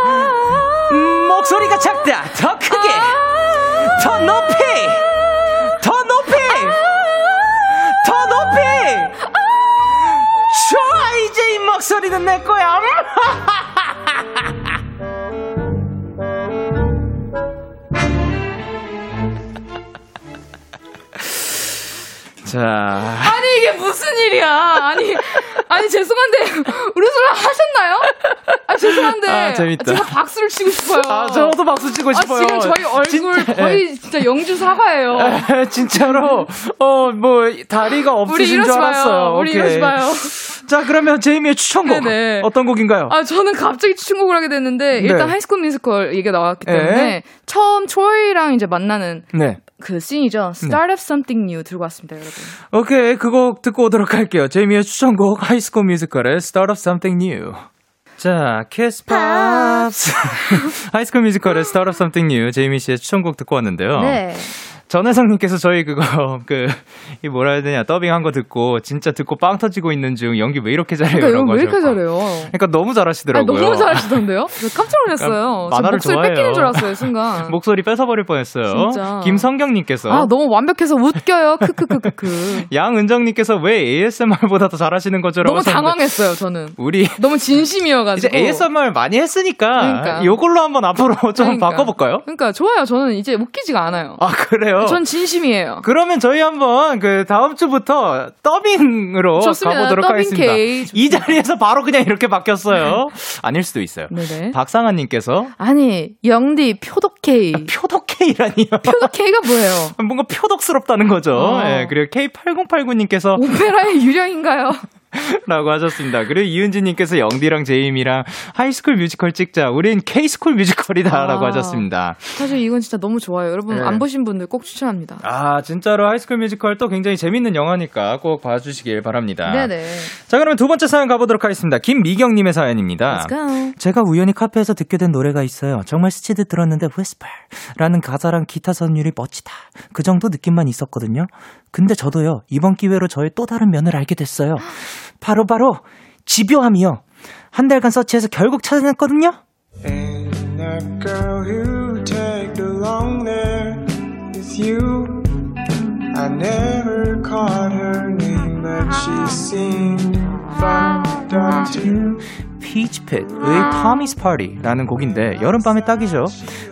목소리가 작다. 더 크게. 더 높이. 더 높이! 턱소리는 내 거야. 음! (laughs) 자. 아니, 이게 무슨 일이야. 아니, 아니, 죄송한데, 우르술라 하셨나요? 아, 죄송한데. 아, 재밌다. 제가 박수를 치고 싶어요. 아, 저도 박수 치고 싶어요. 아, 지금 저희 얼굴 진짜, 거의 진짜 영주 사과예요. (laughs) 진짜로, 어, 뭐, 다리가 없으신 줄 알았어요. 우리 오케이. 이러지 마요. 자, 그러면 제이미의 추천곡. 네네. 어떤 곡인가요? 아, 저는 갑자기 추천곡을 하게 됐는데, 일단 네. 하이스쿨 뮤지컬 얘기가 나왔기 때문에, 네. 처음 트로이랑 이제 만나는 네. 그 씬이죠. Start of Something New 들고 왔습니다, 여러분. 오케이, 그 곡 듣고 오도록 할게요. 제이미의 추천곡, 하이스쿨 뮤지컬의 Start of Something New. 자, 키스 팝스. 하이스쿨 뮤지컬의 Start of Something New. 제이미 씨의 추천곡 듣고 왔는데요. 네. 전혜성님께서 저희 그거 (laughs) 그 이 뭐라 해야 되냐 더빙한 거 듣고 진짜 듣고 빵 터지고 있는 중 연기 왜 이렇게 잘해요? 그러니까 이거 왜 이렇게. 잘해요? 그러니까 너무 아, 잘하시더라고요. 너무 잘하시던데요? 저 깜짝 놀랐어요. 저 만화를 목소리 좋아해요. 뺏기는 줄 알았어요, 순간. (laughs) 목소리 뺏어버릴 뻔했어요. 진짜. 김성경님께서 아, 너무 완벽해서 웃겨요. 크크크크크. (laughs) 양은정님께서 왜 ASMR보다 더 잘하시는 거죠? 라고 너무 당황했어요, 저는. 우리 너무 진심이어가지고. 이제 ASMR 많이 했으니까 그러니까. 요걸로 한번 앞으로 좀 그러니까. 바꿔볼까요? 그러니까 좋아요. 저는 이제 웃기지가 않아요. 아 그래요? 전 진심이에요. 그러면 저희 한번 그 다음 주부터 더빙으로 좋습니다. 가보도록 더빙 하겠습니다. K. 이 자리에서 바로 그냥 이렇게 바뀌었어요. 아닐 수도 있어요. 네네. 박상아님께서 아니, 영디 표독 K. 표독 K라니요. 표독 K가 뭐예요? (laughs) 뭔가 표독스럽다는 거죠. 어. 예, 그리고 K8089님께서 오페라의 유령인가요? (laughs) 라고 하셨습니다. 그리고 이은지님께서 영디랑 제이미랑 하이스쿨 뮤지컬 찍자. 우린 K스쿨 뮤지컬이다. 라고 아. 하셨습니다. 사실 이건 진짜 너무 좋아요. 여러분 네. 안 보신 분들 꼭 추천합니다. 아, 진짜로 하이스쿨 뮤지컬 또 굉장히 재밌는 영화니까 꼭 봐주시길 바랍니다. 네네. 자, 그러면 두 번째 사연 가보도록 하겠습니다. 김미경님의 사연입니다. Let's go. 제가 우연히 카페에서 듣게 된 노래가 있어요. 정말 스치듯 들었는데 whisper 라는 가사랑 기타 선율이 멋지다. 그 정도 느낌만 있었거든요. 근데 저도요, 이번 기회로 저의 또 다른 면을 알게 됐어요. 바로 바로 집요함이요. 한 달간 서치해서 결국 찾아냈거든요. 피치핏의 Tommy's Party라는 곡인데 여름밤에 딱이죠.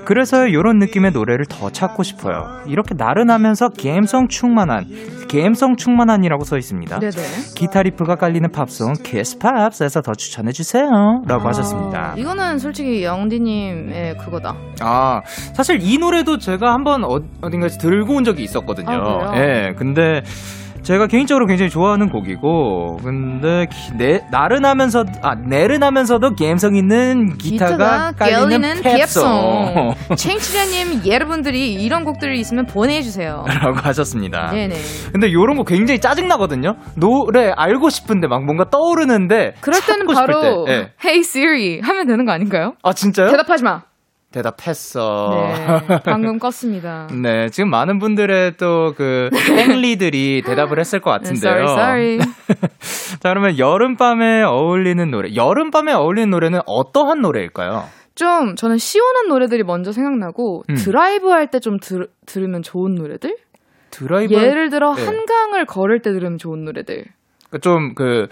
그래서 요런 느낌의 노래를 더 찾고 싶어요. 이렇게 나른하면서 감성 충만한, 감성 충만한이라고 써 있습니다. 네네. 기타 riff가 깔리는 팝송 키스 팝스에서 더 추천해 주세요. 라고 하셨습니다. 아, 이거는 솔직히 영디님의 그거다. 아, 사실 이 노래도 제가 한번 어, 어딘가에서 들고 온 적이 있었거든요. 아? 예. 근데 제가 개인적으로 굉장히 좋아하는 곡이고, 근데 기- 내, 나른하면서 아 나른하면서도 감성 있는 기타가, 깔리는 팝송. (laughs) 챙치자님, 여러분들이 이런 곡들이 있으면 보내주세요. (laughs) 라고 하셨습니다. 네네. 근데 요런 거 굉장히 짜증 나거든요? 노래 알고 싶은데 막 뭔가 떠오르는데. 그럴 때는 바로 때. 예. Hey Siri 하면 되는 거 아닌가요? 아, 진짜요? 대답하지 마. 대답했어. 네, (laughs) 방금 껐습니다. 네, 지금 많은 분들의 또 그 땡리들이 (laughs) 대답을 했을 것 같은데요. Sorry, sorry. (laughs) 자, 그러면 여름밤에 어울리는 노래. 여름밤에 어울리는 노래는 어떠한 노래일까요? 좀 저는 시원한 노래들이 먼저 생각나고 음. 드라이브 할 때 좀 들으면 좋은 노래들? 드라이브 예를 들어 네. 한강을 걸을 때 들으면 좋은 노래들. 좀 그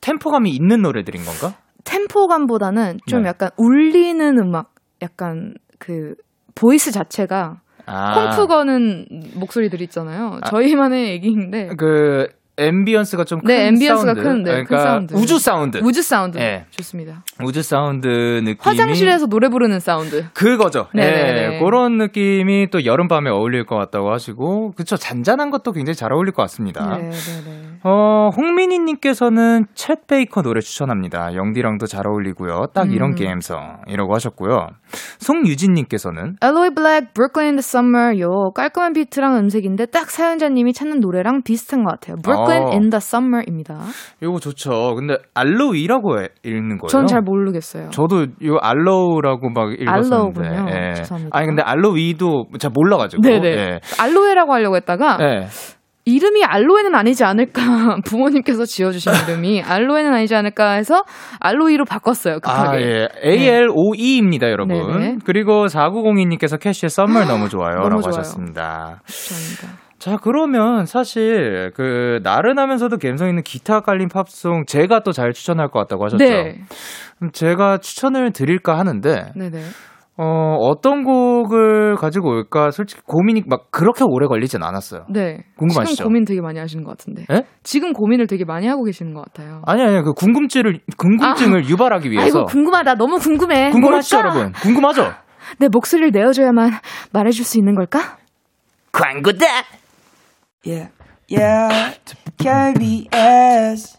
템포감이 있는 노래들인 건가? 템포감보다는 좀 네. 약간 울리는 음악, 약간 그 voice 자체가 아, comp 거는 목소리들 있잖아요. 저희만의 얘기인데. 그 ambience가 좀 큰 네, ambience가 사운드. 큰, 네, 큰 그러니까 사운드. 우주 사운드. 우주 사운드 네. 좋습니다. 우주 사운드 느낌이 화장실에서 노래 부르는 사운드. 그거죠. 네네네. 예, 그런 느낌이 또 여름밤에 어울릴 것 같다고 하시고, 그쵸. 잔잔한 것도 굉장히 잘 어울릴 것 같습니다. 네, 네, 네. 어, 홍민희 님께서는 챗 베이커 노래 추천합니다. 영디랑도 잘 어울리고요. 딱 이런 음. 게임성이라고 하셨고요. 송유진 님께서는 Alloy Black, Brooklyn in the Summer 요 깔끔한 비트랑 음색인데 딱 사연자님이 찾는 노래랑 비슷한 것 같아요. 어. in the Summer입니다. 요거 좋죠. 근데 알로이라고 해- 읽는 거예요. 전 잘 모르겠어요. 저도 요 알로우라고 막 읽었었는데. 알로우군요. 예. 죄송합니다. 아니 근데 알로이도 잘 몰라가지고. 네네. 예. 알로에라고 하려고 했다가 예. 이름이 알로에는 아니지 않을까 (laughs) 부모님께서 지어주신 이름이 알로에는 아니지 않을까 해서 알로이로 바꿨어요 급하게. 아, 예. ALOE입니다, 여러분. 네네. 그리고 4902님께서 캐시의 썸mer 너무 좋아요. 너무 라고 좋아요. 하셨습니다. 감사합니다. 자, 그러면 사실 그 나른하면서도 감성 있는 기타 깔린 팝송 제가 또 잘 추천할 것 같다고 하셨죠. 네, 그럼 제가 추천을 드릴까 하는데 네네. 어, 어떤 곡을 가지고 올까 솔직히 고민이 막 그렇게 오래 걸리진 않았어요. 네. 궁금하시죠? 지금 고민 되게 많이 하시는 것 같은데. 예? 지금 고민을 되게 많이 하고 계시는 것 같아요. 아니 아니 그 궁금증을 궁금증을 유발하기 위해서 아이고 궁금하다. 너무 궁금해. 궁금하시죠, 뭘까? 여러분? 궁금하죠? 내 목소리를 내어줘야만 말해줄 수 있는 걸까? 광고다. Yeah, yeah. KBS,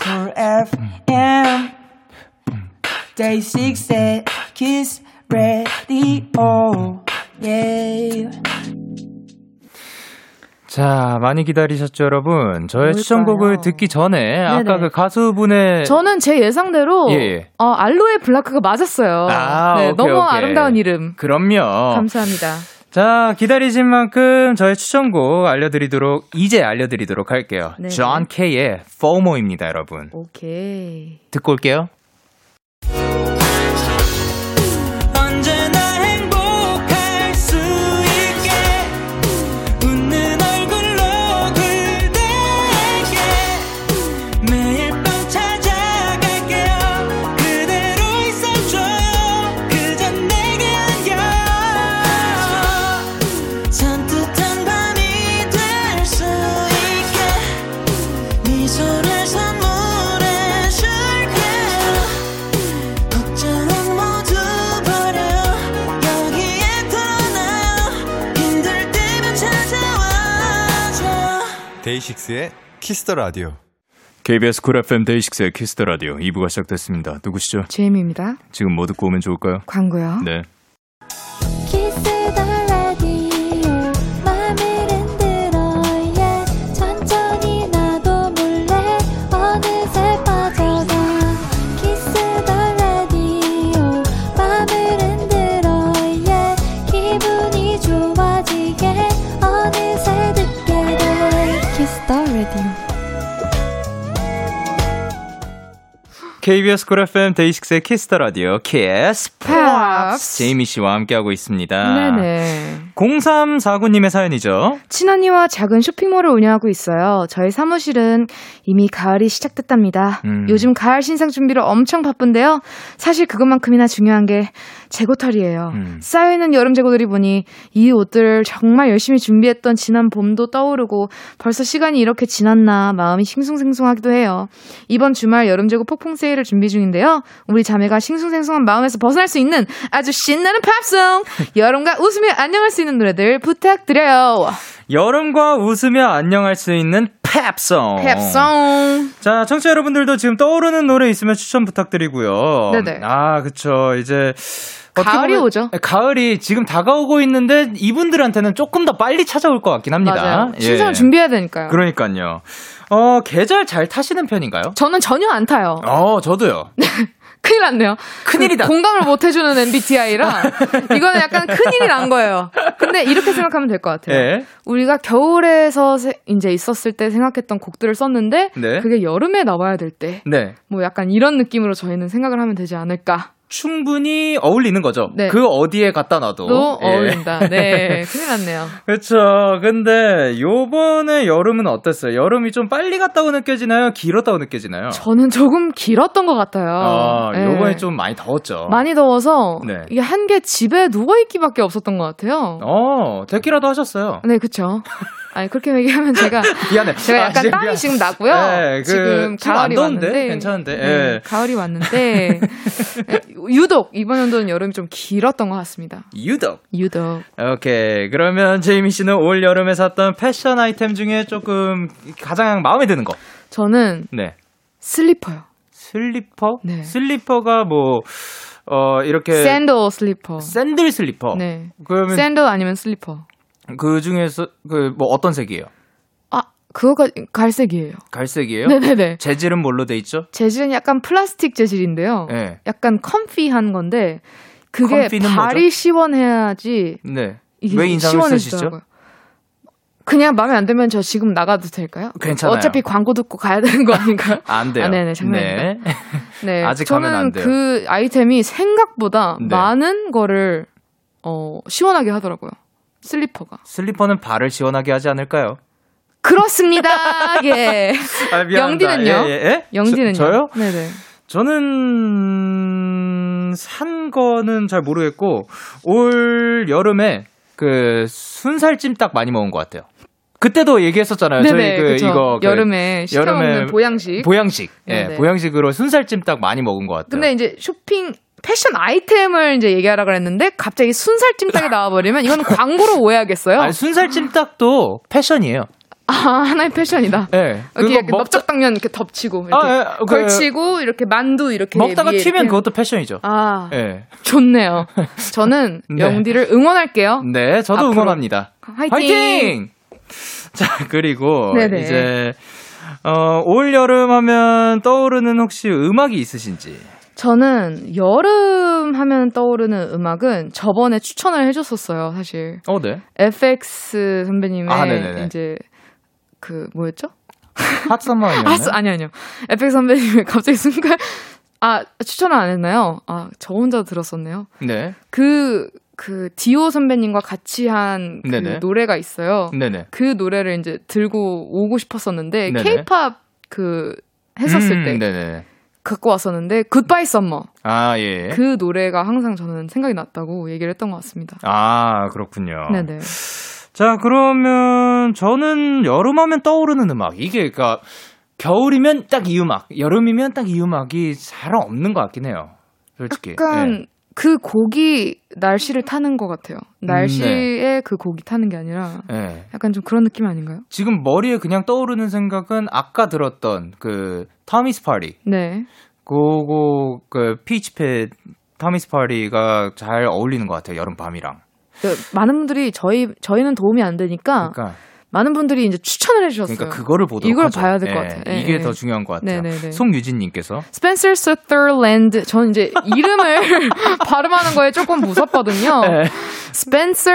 Cool FM, DAY6 Kiss the Radio. Yeah. 자, 많이 기다리셨죠, 여러분? 저의 추천곡을 듣기 전에 아까 그 가수분의 저는 제 예상대로 예, 예. 어, 알로에 블라크가 맞았어요. 아, 네, 오케이, 너무 오케이. 아름다운 이름. 그럼요. 감사합니다. 자, 기다리신 만큼 저의 추천곡 알려드리도록, 이제 알려드리도록 할게요. 네. 존 K의 FOMO입니다, 여러분. 오케이. 듣고 올게요. 데이식스의 Kiss the Radio. KBS Cool FM 데이식스의 Kiss the Radio 2부가 시작됐습니다. 누구시죠? 제이미입니다. 지금 뭐 듣고 오면 좋을까요? 광고요. 네. 키스 KBS Cool FM 데이식스의 Kiss the Radio 키스 팝스. 제이미 씨와 함께하고 있습니다. 네네. 0349님의 사연이죠. 친언니와 작은 쇼핑몰을 운영하고 있어요. 저희 사무실은 이미 가을이 시작됐답니다. 음. 요즘 가을 신상 준비로 엄청 바쁜데요. 사실 그것만큼이나 중요한 게 재고털이에요. 음. 쌓여있는 여름 재고들이 보니 이 옷들을 정말 열심히 준비했던 지난 봄도 떠오르고 벌써 시간이 이렇게 지났나 마음이 싱숭생숭하기도 해요. 이번 주말 여름 재고 폭풍 세일을 준비 중인데요. 우리 자매가 싱숭생숭한 마음에서 벗어날 수 있는 아주 신나는 팝송! 여름과 웃으며 안녕할 수 있는 노래들 부탁드려요. 여름과 웃으며 안녕할 수 있는 팝송. 팝송! 자, 청취자 여러분들도 지금 떠오르는 노래 있으면 추천 부탁드리고요. 네네. 아, 그쵸. 이제. 가을이 보면- 오죠. 가을이 지금 다가오고 있는데 이분들한테는 조금 더 빨리 찾아올 것 같긴 합니다. 맞아요. 예. 신상을 준비해야 되니까요. 그러니까요. 어, 계절 잘 타시는 편인가요? 저는 전혀 안 타요. 어, 저도요. (laughs) 큰일 났네요. 큰일이다. 그 공감을 못 해주는 MBTI라 (laughs) 이거는 약간 큰일이 난 거예요. 근데 이렇게 생각하면 될 것 같아요. 예. 우리가 겨울에서 세- 이제 있었을 때 생각했던 곡들을 썼는데 네. 그게 여름에 나와야 될때 네. 뭐 약간 이런 느낌으로 저희는 생각을 하면 되지 않을까. 충분히 어울리는 거죠. 네. 그 어디에 갖다 놔도. 또 예. 어울린다. 네, (laughs) 큰일 났네요. 그렇죠. 근데 요번에 여름은 어땠어요? 여름이 좀 빨리 갔다고 느껴지나요? 길었다고 느껴지나요? 저는 조금 길었던 것 같아요. 아, 네. 요번에 좀 많이 더웠죠. 많이 더워서 네. 이게 한 개 집에 누워 있기밖에 없었던 것 같아요. 어, 데키라도 하셨어요. 네, 그쵸. (laughs) 아니, 그렇게 얘기하면 제가. (laughs) 미안해. 제가 약간 아, 땀이 미안. 지금 나고요. 네, 그, 지금 가을이? 왔는데. 괜찮은데? 네, 예. 가을이 왔는데. (laughs) 유독, 이번 연도는 여름이 좀 길었던 것 같습니다. 유독. 유독. 오케이. 그러면 제이미 씨는 올 여름에 샀던 패션 아이템 중에 조금 가장 마음에 드는 거. 저는 네. 슬리퍼요. 슬리퍼? 네. 슬리퍼가 뭐, 어, 이렇게. 샌들 슬리퍼. 샌들 슬리퍼. 네. 그러면 샌들 아니면 슬리퍼. 그 중에서 그 뭐 어떤 색이에요? 아, 그거가 갈색이에요. 갈색이에요? 네네네. 재질은 뭘로 돼 있죠? 재질은 약간 플라스틱 재질인데요. 네. 약간 comfy한 건데, 그게 발이 뭐죠? 시원해야지 네. 이게 왜 인상을 시원해지더라고요. 그냥 마음에 안 들면 저 지금 나가도 될까요? 괜찮아요. 어차피 광고 듣고 가야 되는 거 아닌가요? (laughs) 안 돼요. 아, 네네, 장난입니다. 네. (laughs) 네. 아직 저는 가면 안 돼요. 그 아이템이 생각보다 네. 많은 거를 어, 시원하게 하더라고요. 슬리퍼가. 슬리퍼는 발을 시원하게 하지 않을까요? 그렇습니다. (laughs) 예. 아. 영디는요? 예, 예, 예? 저, 영디는요? 저 요? 네네. 저는 산 거는 잘 모르겠고 올 여름에 그 순살찜닭 많이 먹은 것 같아요. 그때도 얘기했었잖아요. 저희 네네, 그 그쵸. 이거 그 여름에 시켜 먹는 보양식. 보양식. 예, 네네. 보양식으로 순살찜닭 많이 먹은 것 같아요. 근데 이제 쇼핑 패션 아이템을 이제 얘기하라 그랬는데 갑자기 순살찜닭이 나와버리면 이건 광고로 오해하겠어요. 아니, 순살찜닭도 패션이에요. 아 하나의 패션이다. 예. 여기 이렇게 먹다- 넓적 당면 이렇게 덮치고 이렇게 아, 예, 그- 걸치고 이렇게 만두 이렇게 먹다가 튀면 이렇게. 그것도 패션이죠. 아 예. 좋네요. (laughs) 저는 네. 영디를 응원할게요. 네, 저도. 응원합니다. 화이팅! 자, 그리고 네네. 이제 어, 올 여름 하면 떠오르는 혹시 음악이 있으신지? 저는 여름 하면 떠오르는 음악은 저번에 추천을 해줬었어요, 사실. 어, 네. FX 선배님의 아, 네네네. 이제 그 뭐였죠? 핫서머였나요? 아, 스- 아니 아니요. FX 선배님의 (laughs) 갑자기 순간 아 추천을 안 했나요? 아 저 혼자 들었었네요. 네. 그그 디오 선배님과 같이 한 그. 노래가 있어요. 네네. 그 노래를 이제 들고 오고 싶었었는데. 케이팝 그 했었을 음, 때 네네. 갖고 왔었는데 굿바이 썸머 아, 예. 그 노래가 항상 저는 생각이 났다고 얘기를 했던 것 같습니다. 아, 그렇군요. 네 네. 자, 그러면 저는 여름하면 떠오르는 음악. 이게 그러니까 겨울이면 딱 이 음악, 여름이면 딱 이 음악이 잘 없는 것 같긴 해요. 솔직히. 약간 예. 그 곡이 날씨를 타는 것 같아요. 날씨에 그 곡이 타는 게 아니라 예. 약간 좀 그런 느낌 아닌가요? 지금 머리에 그냥 떠오르는 생각은 아까 들었던 그 Tommy's Party. 네. 그거 그 Peach Pit Tommy's Party가 잘 어울리는 것 같아요. 여름 밤이랑. 그 많은 분들이 저희 저희는 도움이 안 되니까 그러니까 많은 분들이 이제 추천을 해주셨어요. 그러니까 그거를 보도록 이걸 하죠. 봐야 될것 예, 같아요. 예, 이게 예. 더 중요한 것 같아요. 네네네. 송유진님께서 스펜서 서더랜드 저는 이제 이름을 (laughs) 발음하는 거에 조금 무섭거든요. 네. 스펜서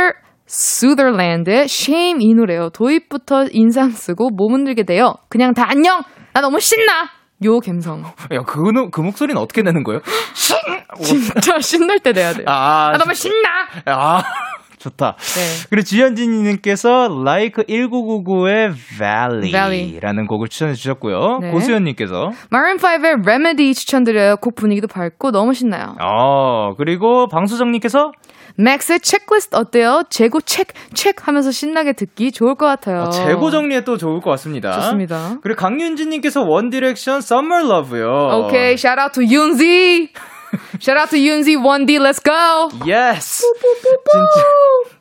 수더랜드의 Shame 이 노래요. 도입부터 인상 쓰고 몸 흔들게 돼요. 그냥 다 안녕. 나 너무 신나. 요 감성. 야, 그, 노- 그 목소리는 어떻게 내는 거예요? (laughs) 진짜 신날 때 내야 돼요. 아, 나 너무 신나. 아, 좋다. 네. 그리고 지현진님께서 Like 1999의 Valley. Valley라는 곡을 추천해 주셨고요. 네. 고수연님께서 마룬 5의 Remedy 추천드려요. 곡 분위기도 밝고 너무 신나요. 어 그리고 방수정님께서 맥스의 체크리스트 어때요? 재고 체크 체크 하면서 신나게 듣기 좋을 것 같아요. 어, 재고 정리에 또 좋을 것 같습니다. 좋습니다. 그리고 강윤진님께서 원디렉션 Summer Love요. 오케이, shout out to 윤지. Shout out to 윤지 1D, let's go. Yes. 진짜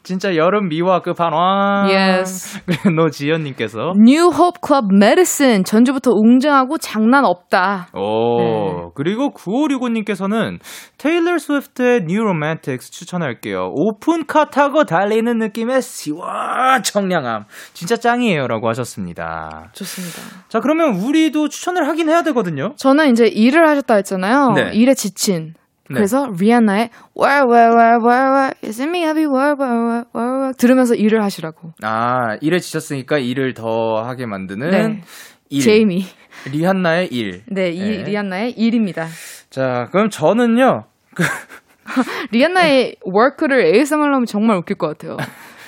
진짜 여름 미화 끝판왕. Yes. (laughs) 그리고 노지연님께서 New Hope Club Medicine 전주부터 웅장하고 장난 없다. 오, 네. 그리고 9565님께서는 테일러 스위프트의 New Romantics 추천할게요. 오픈카 타고 달리는 느낌의 시원 청량함. 진짜 짱이에요. 라고 하셨습니다. 좋습니다. 자, 그러면 우리도 추천을 하긴 해야 되거든요. 저는 이제 일을 하셨다 했잖아요. 네. 일에 지친. 네. 그래서 리안나의 Where Where Where Where Where Is it me happy Where Where Where Where 들으면서 일을 하시라고. 아, 일에 지쳤으니까 일을 더 하게 만드는 네. 일. 제이미. 리한나의 일. 네, 이 네. 리안나의 일입니다. 자, 그럼 저는요. (laughs) 리안나의 Work를 ASMR로 하면 정말 웃길 것 같아요.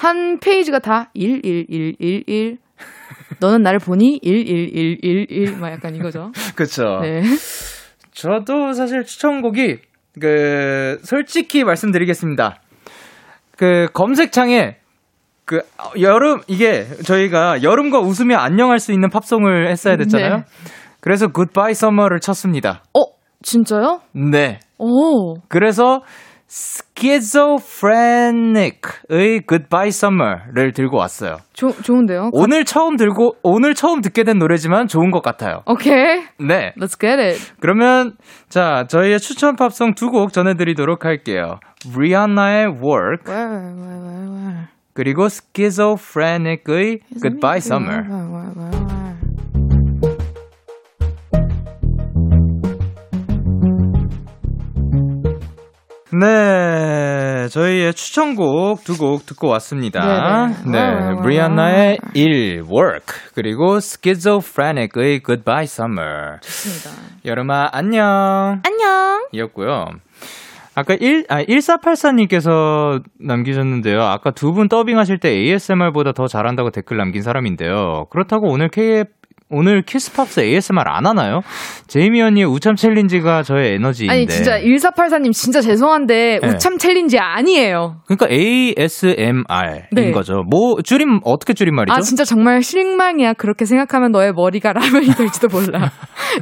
한 페이지가 다 1, 1, 1, 1, 1. 너는 나를 보니? 1, 1, 1, 1, 1. 막 약간 이거죠. (laughs) 그쵸. 네. 저도 사실 추천곡이 그 솔직히 말씀드리겠습니다. 그 검색창에 그 여름 이게 저희가 여름과 웃으며 안녕할 수 있는 팝송을 했어야 됐잖아요. 네. 그래서 굿바이 서머를 쳤습니다. 어, 진짜요? 네. 오. 그래서 스키조프레닉의 굿바이 서머를 들고 왔어요. 조, 좋은데요? 오늘 처음 들고 오늘 처음 듣게 된 노래지만 좋은 것 같아요. 오케이. 네. Let's get it. 그러면 자 저희의 추천 팝송 두 곡 전해드리도록 할게요. 리안나의 Work Where, where, where? 그리고 Schizophrenic의 Goodbye Summer. 네, 저희의 추천곡 두 곡 듣고 왔습니다. 네네. 네, 와, 와, 와, 리안나의 일 Work 그리고 Schizophrenic의 Goodbye Summer. 좋습니다. 여름아 안녕. 안녕. 이었고요. 아까 1, 아, 1484님께서 남기셨는데요. 아까 두 분 더빙 하실 때 ASMR보다 더 잘한다고 댓글 남긴 사람인데요. 그렇다고 오늘 KF, 오늘 키스팝스 ASMR 안 하나요? 제이미 언니의 웃참 챌린지가 저의 에너지인데. 아니 진짜 1484님 진짜 죄송한데 네. 웃참 챌린지 아니에요. 그러니까 ASMR인 네. 거죠. 뭐 줄임 어떻게 줄임말이죠? 아 진짜 정말 실망이야. 그렇게 생각하면 너의 머리가 라면이 될지도 몰라.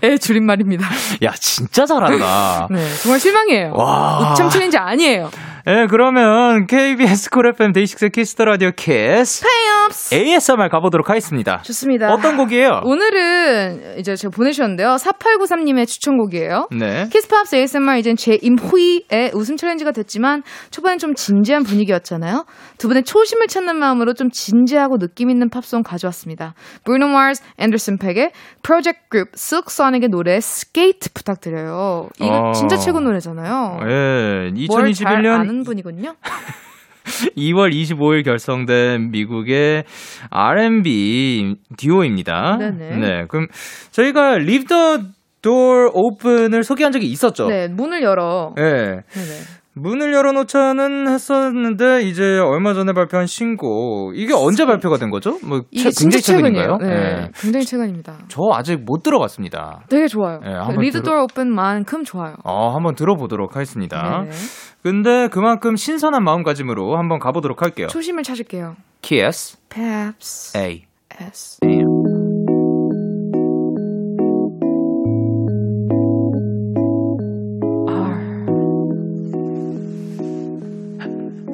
의 (laughs) 줄임말입니다. 야 진짜 잘한다. 네, 정말 실망이에요. 와. 웃참 챌린지 아니에요. 예, 그러면 KBS 쿨 FM 데이식스 키스 더 라디오 키스팝스. ASMR 가보도록 하겠습니다. 좋습니다. 어떤 곡이에요? 오늘은 이제 제가 보내주셨는데요. 4893님의 추천곡이에요. 네. 키스팝스 ASMR 이젠 제 임후이의 웃참 챌린지가 됐지만 초반엔 좀 진지한 분위기였잖아요. 두 분의 초심을 찾는 마음으로 좀 진지하고 느낌 있는 팝송 가져왔습니다. 브루노 마스, 앤더슨 팩의 프로젝트 그룹 실크소닉의 노래 스케이트 부탁드려요. 이거 어. 진짜 최고 노래잖아요. 예, 뭘 잘 2021년 아는 분이군요. (laughs) 2월 25일 결성된 미국의 R&B 듀오입니다. 네네. 네, 그럼 저희가 Leave the Door Open을 소개한 적이 있었죠. 네, 문을 열어. 예. 네네. 문을 열어놓자는 했었는데 이제 얼마 전에 발표한 신곡 이게 언제 발표가 된 거죠? 뭐 이게 최- 굉장히. 최근인가요? 네, 예. 굉장히 최근입니다. 저 아직 못 들어봤습니다. 되게 좋아요. 네, 리드 도어 오픈만큼 좋아요. 어, 한번 들어보도록 하겠습니다. 네네. 근데 그만큼 신선한 마음가짐으로 한번 가보도록 할게요. 초심을 찾을게요. Kiss Perhaps A. S. R.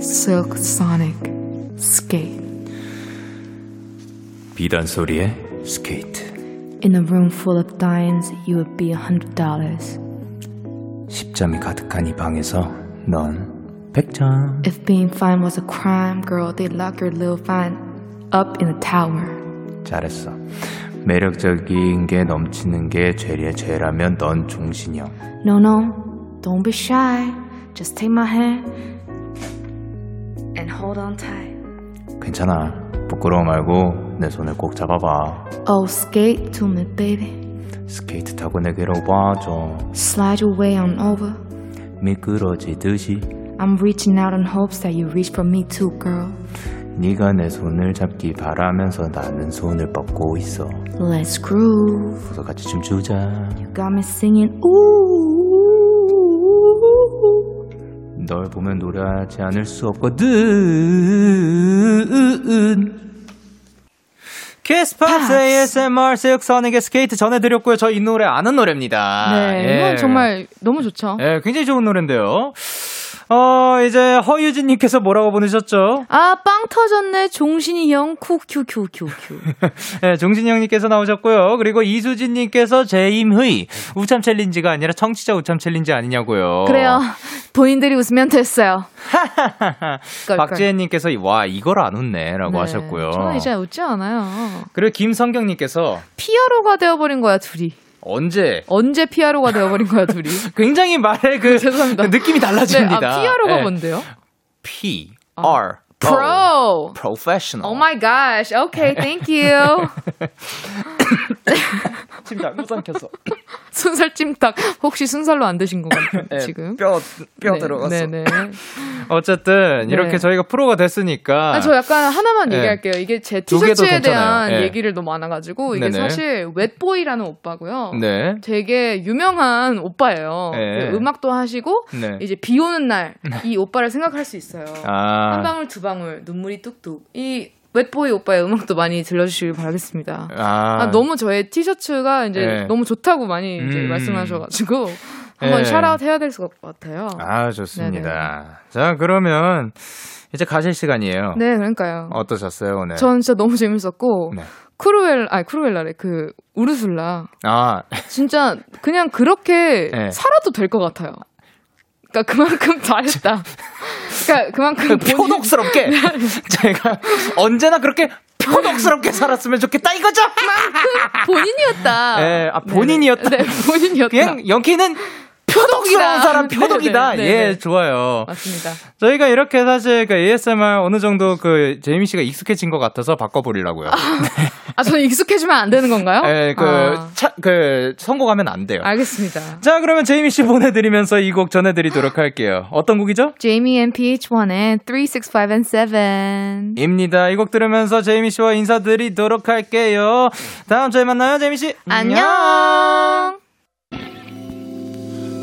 Silk Sonic Skate. 비단 소리의 스케이트. In a room full of diamonds, you would be a hundred dollars. 십점이 가득한 이 방에서 넌 백점. If being fine was a crime, girl, they'd lock your little fine up in a tower. 잘했어. 매력적인 게 넘치는 게 죄의 죄라면 넌 종신형. No, no, don't be shy. Just take my hand and hold on tight. 괜찮아. 부끄러워 말고 내 손을 꼭 잡아봐. Oh, skate to me, baby. 스케이트 타고 내게로 와줘. Slide your way on over. 미끄러지듯이 I'm reaching out in hopes that you reach for me too, girl. 네가 내 손을 잡기 바라면서 나는 손을 뻗고 있어. Let's groove. 그래서 같이 춤추자. You got me singing, ooh. 널 보면 노래하지 않을 수 없거든. 키스팝스 ASMR 실크소닉의 스케이트 전해드렸고요. 저 이 노래 아는 노래입니다. 네, 예. 이건 정말 너무 좋죠. 예, 굉장히 좋은 노래인데요. 어, 이제 허유진님께서 뭐라고 보내셨죠? 아, 빵 터졌네. 종신이 형, 쿠큐큐큐큐. (laughs) 예, 종신이 형님께서 나오셨고요. 그리고 이수진님께서 제임의 웃참 챌린지가 아니라 청취자 웃참 챌린지 아니냐고요. 그래요. 본인들이 웃으면 됐어요. (laughs) 박지혜님께서 와 이걸 안 웃네 라고 네, 하셨고요. 저는 이제 웃지 않아요. 그리고 김성경님께서 PRO가 되어버린 거야, 둘이. 언제 언제 PRO가 되어버린 거야, 둘이. (laughs) 굉장히 말의 그 (laughs) 죄송합니다. 느낌이 네, 달라집니다. 아, PRO가 예. 뭔데요? P 아. R Pro. professional. Oh my gosh. Okay, thank you. 침다 못 삼켰어. 순살 찜닭. 혹시 순살로 안 드신 건가요, 지금? 뼈뼈 네, 들어갔어. 네네. 어쨌든 네. 이렇게 저희가 프로가 됐으니까 아, 저 약간 하나만 네. 얘기할게요. 이게 제 티셔츠에. 대한 네. 얘기를 너무 많아가지고 이게 네네. 사실 웻보이라는 오빠고요. 네. 되게 유명한 오빠예요. 네. 그 음악도 하시고 네. 이제 비 오는 날 이 오빠를 생각할 수 있어요. 아. 한 방울 두 방울 눈물이 뚝뚝. 이 웻보이 오빠의 음악도 많이 들려주시길 바라겠습니다. 아, 아, 너무 저의 티셔츠가 이제 네. 너무 좋다고 많이 이제 음. 말씀하셔가지고 (laughs) 한번 네. 샤라웃 해야 될 것 같아요. 아, 좋습니다. 자, 그러면 이제 가실 시간이에요. 네, 그러니까요. 어떠셨어요, 오늘? 전 진짜 너무 재밌었고 네. 크루엘 아니 크루엘라래 그 우르술라 아, 진짜 그냥 그렇게 네. 살아도 될 것 같아요. 그러니까 그만큼 (laughs) 잘했다. 그러니까 그만큼 본인- 표독스럽게 (laughs) 제가 언제나 그렇게 표독스럽게 살았으면 좋겠다 이거죠. 본인이었다. 예, 아, 본인이었다. 네, 네, 본인이었다. 그냥 영키는 표독이라는 사람 (laughs) 네, 표독이다. 네, 네, 예, 네. 좋아요. 맞습니다. 저희가 이렇게 사실 그 ASMR 어느 정도 그 제이미 씨가 익숙해진 것 같아서 바꿔보려고요. 아, 저는 익숙해지면 안 되는 건가요? 예, 그, 아, 차, 그, 성공하면 안 돼요. 알겠습니다. 자, 그러면 제이미 씨 보내드리면서 이 곡 전해드리도록 할게요. 어떤 곡이죠? Jamie and PH1의 365 and 7. 입니다. 이 곡 들으면서 제이미 씨와 인사드리도록 할게요. 다음 주에 만나요, 제이미 씨. 안녕!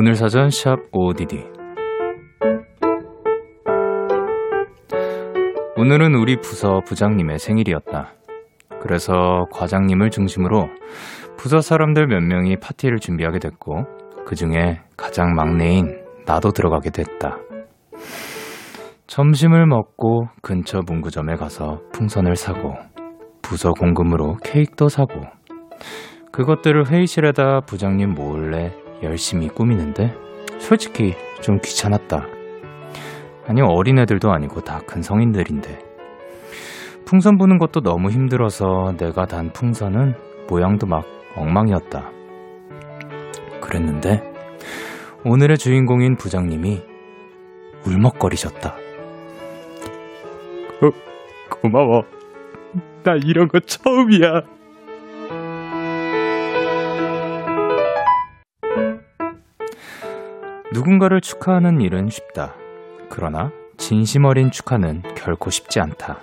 오늘 사전 샵 ODD. 오늘은 우리 부서 부장님의 생일이었다. 그래서 과장님을 중심으로 부서 사람들 몇 명이 파티를 준비하게 됐고, 그 중에 가장 막내인 나도 들어가게 됐다. 점심을 먹고 근처 문구점에 가서 풍선을 사고, 부서 공금으로 케이크도 사고, 그것들을 회의실에다 부장님 몰래 열심히 꾸미는데 솔직히 좀 귀찮았다. 아니 어린애들도 아니고 다 큰 성인들인데 풍선 부는 것도 너무 힘들어서 내가 단 풍선은 모양도 막 엉망이었다. 그랬는데 오늘의 주인공인 부장님이 울먹거리셨다. 고, 고마워. 나 이런 거 처음이야. 누군가를 축하하는 일은 쉽다. 그러나 진심 어린 축하는 결코 쉽지 않다.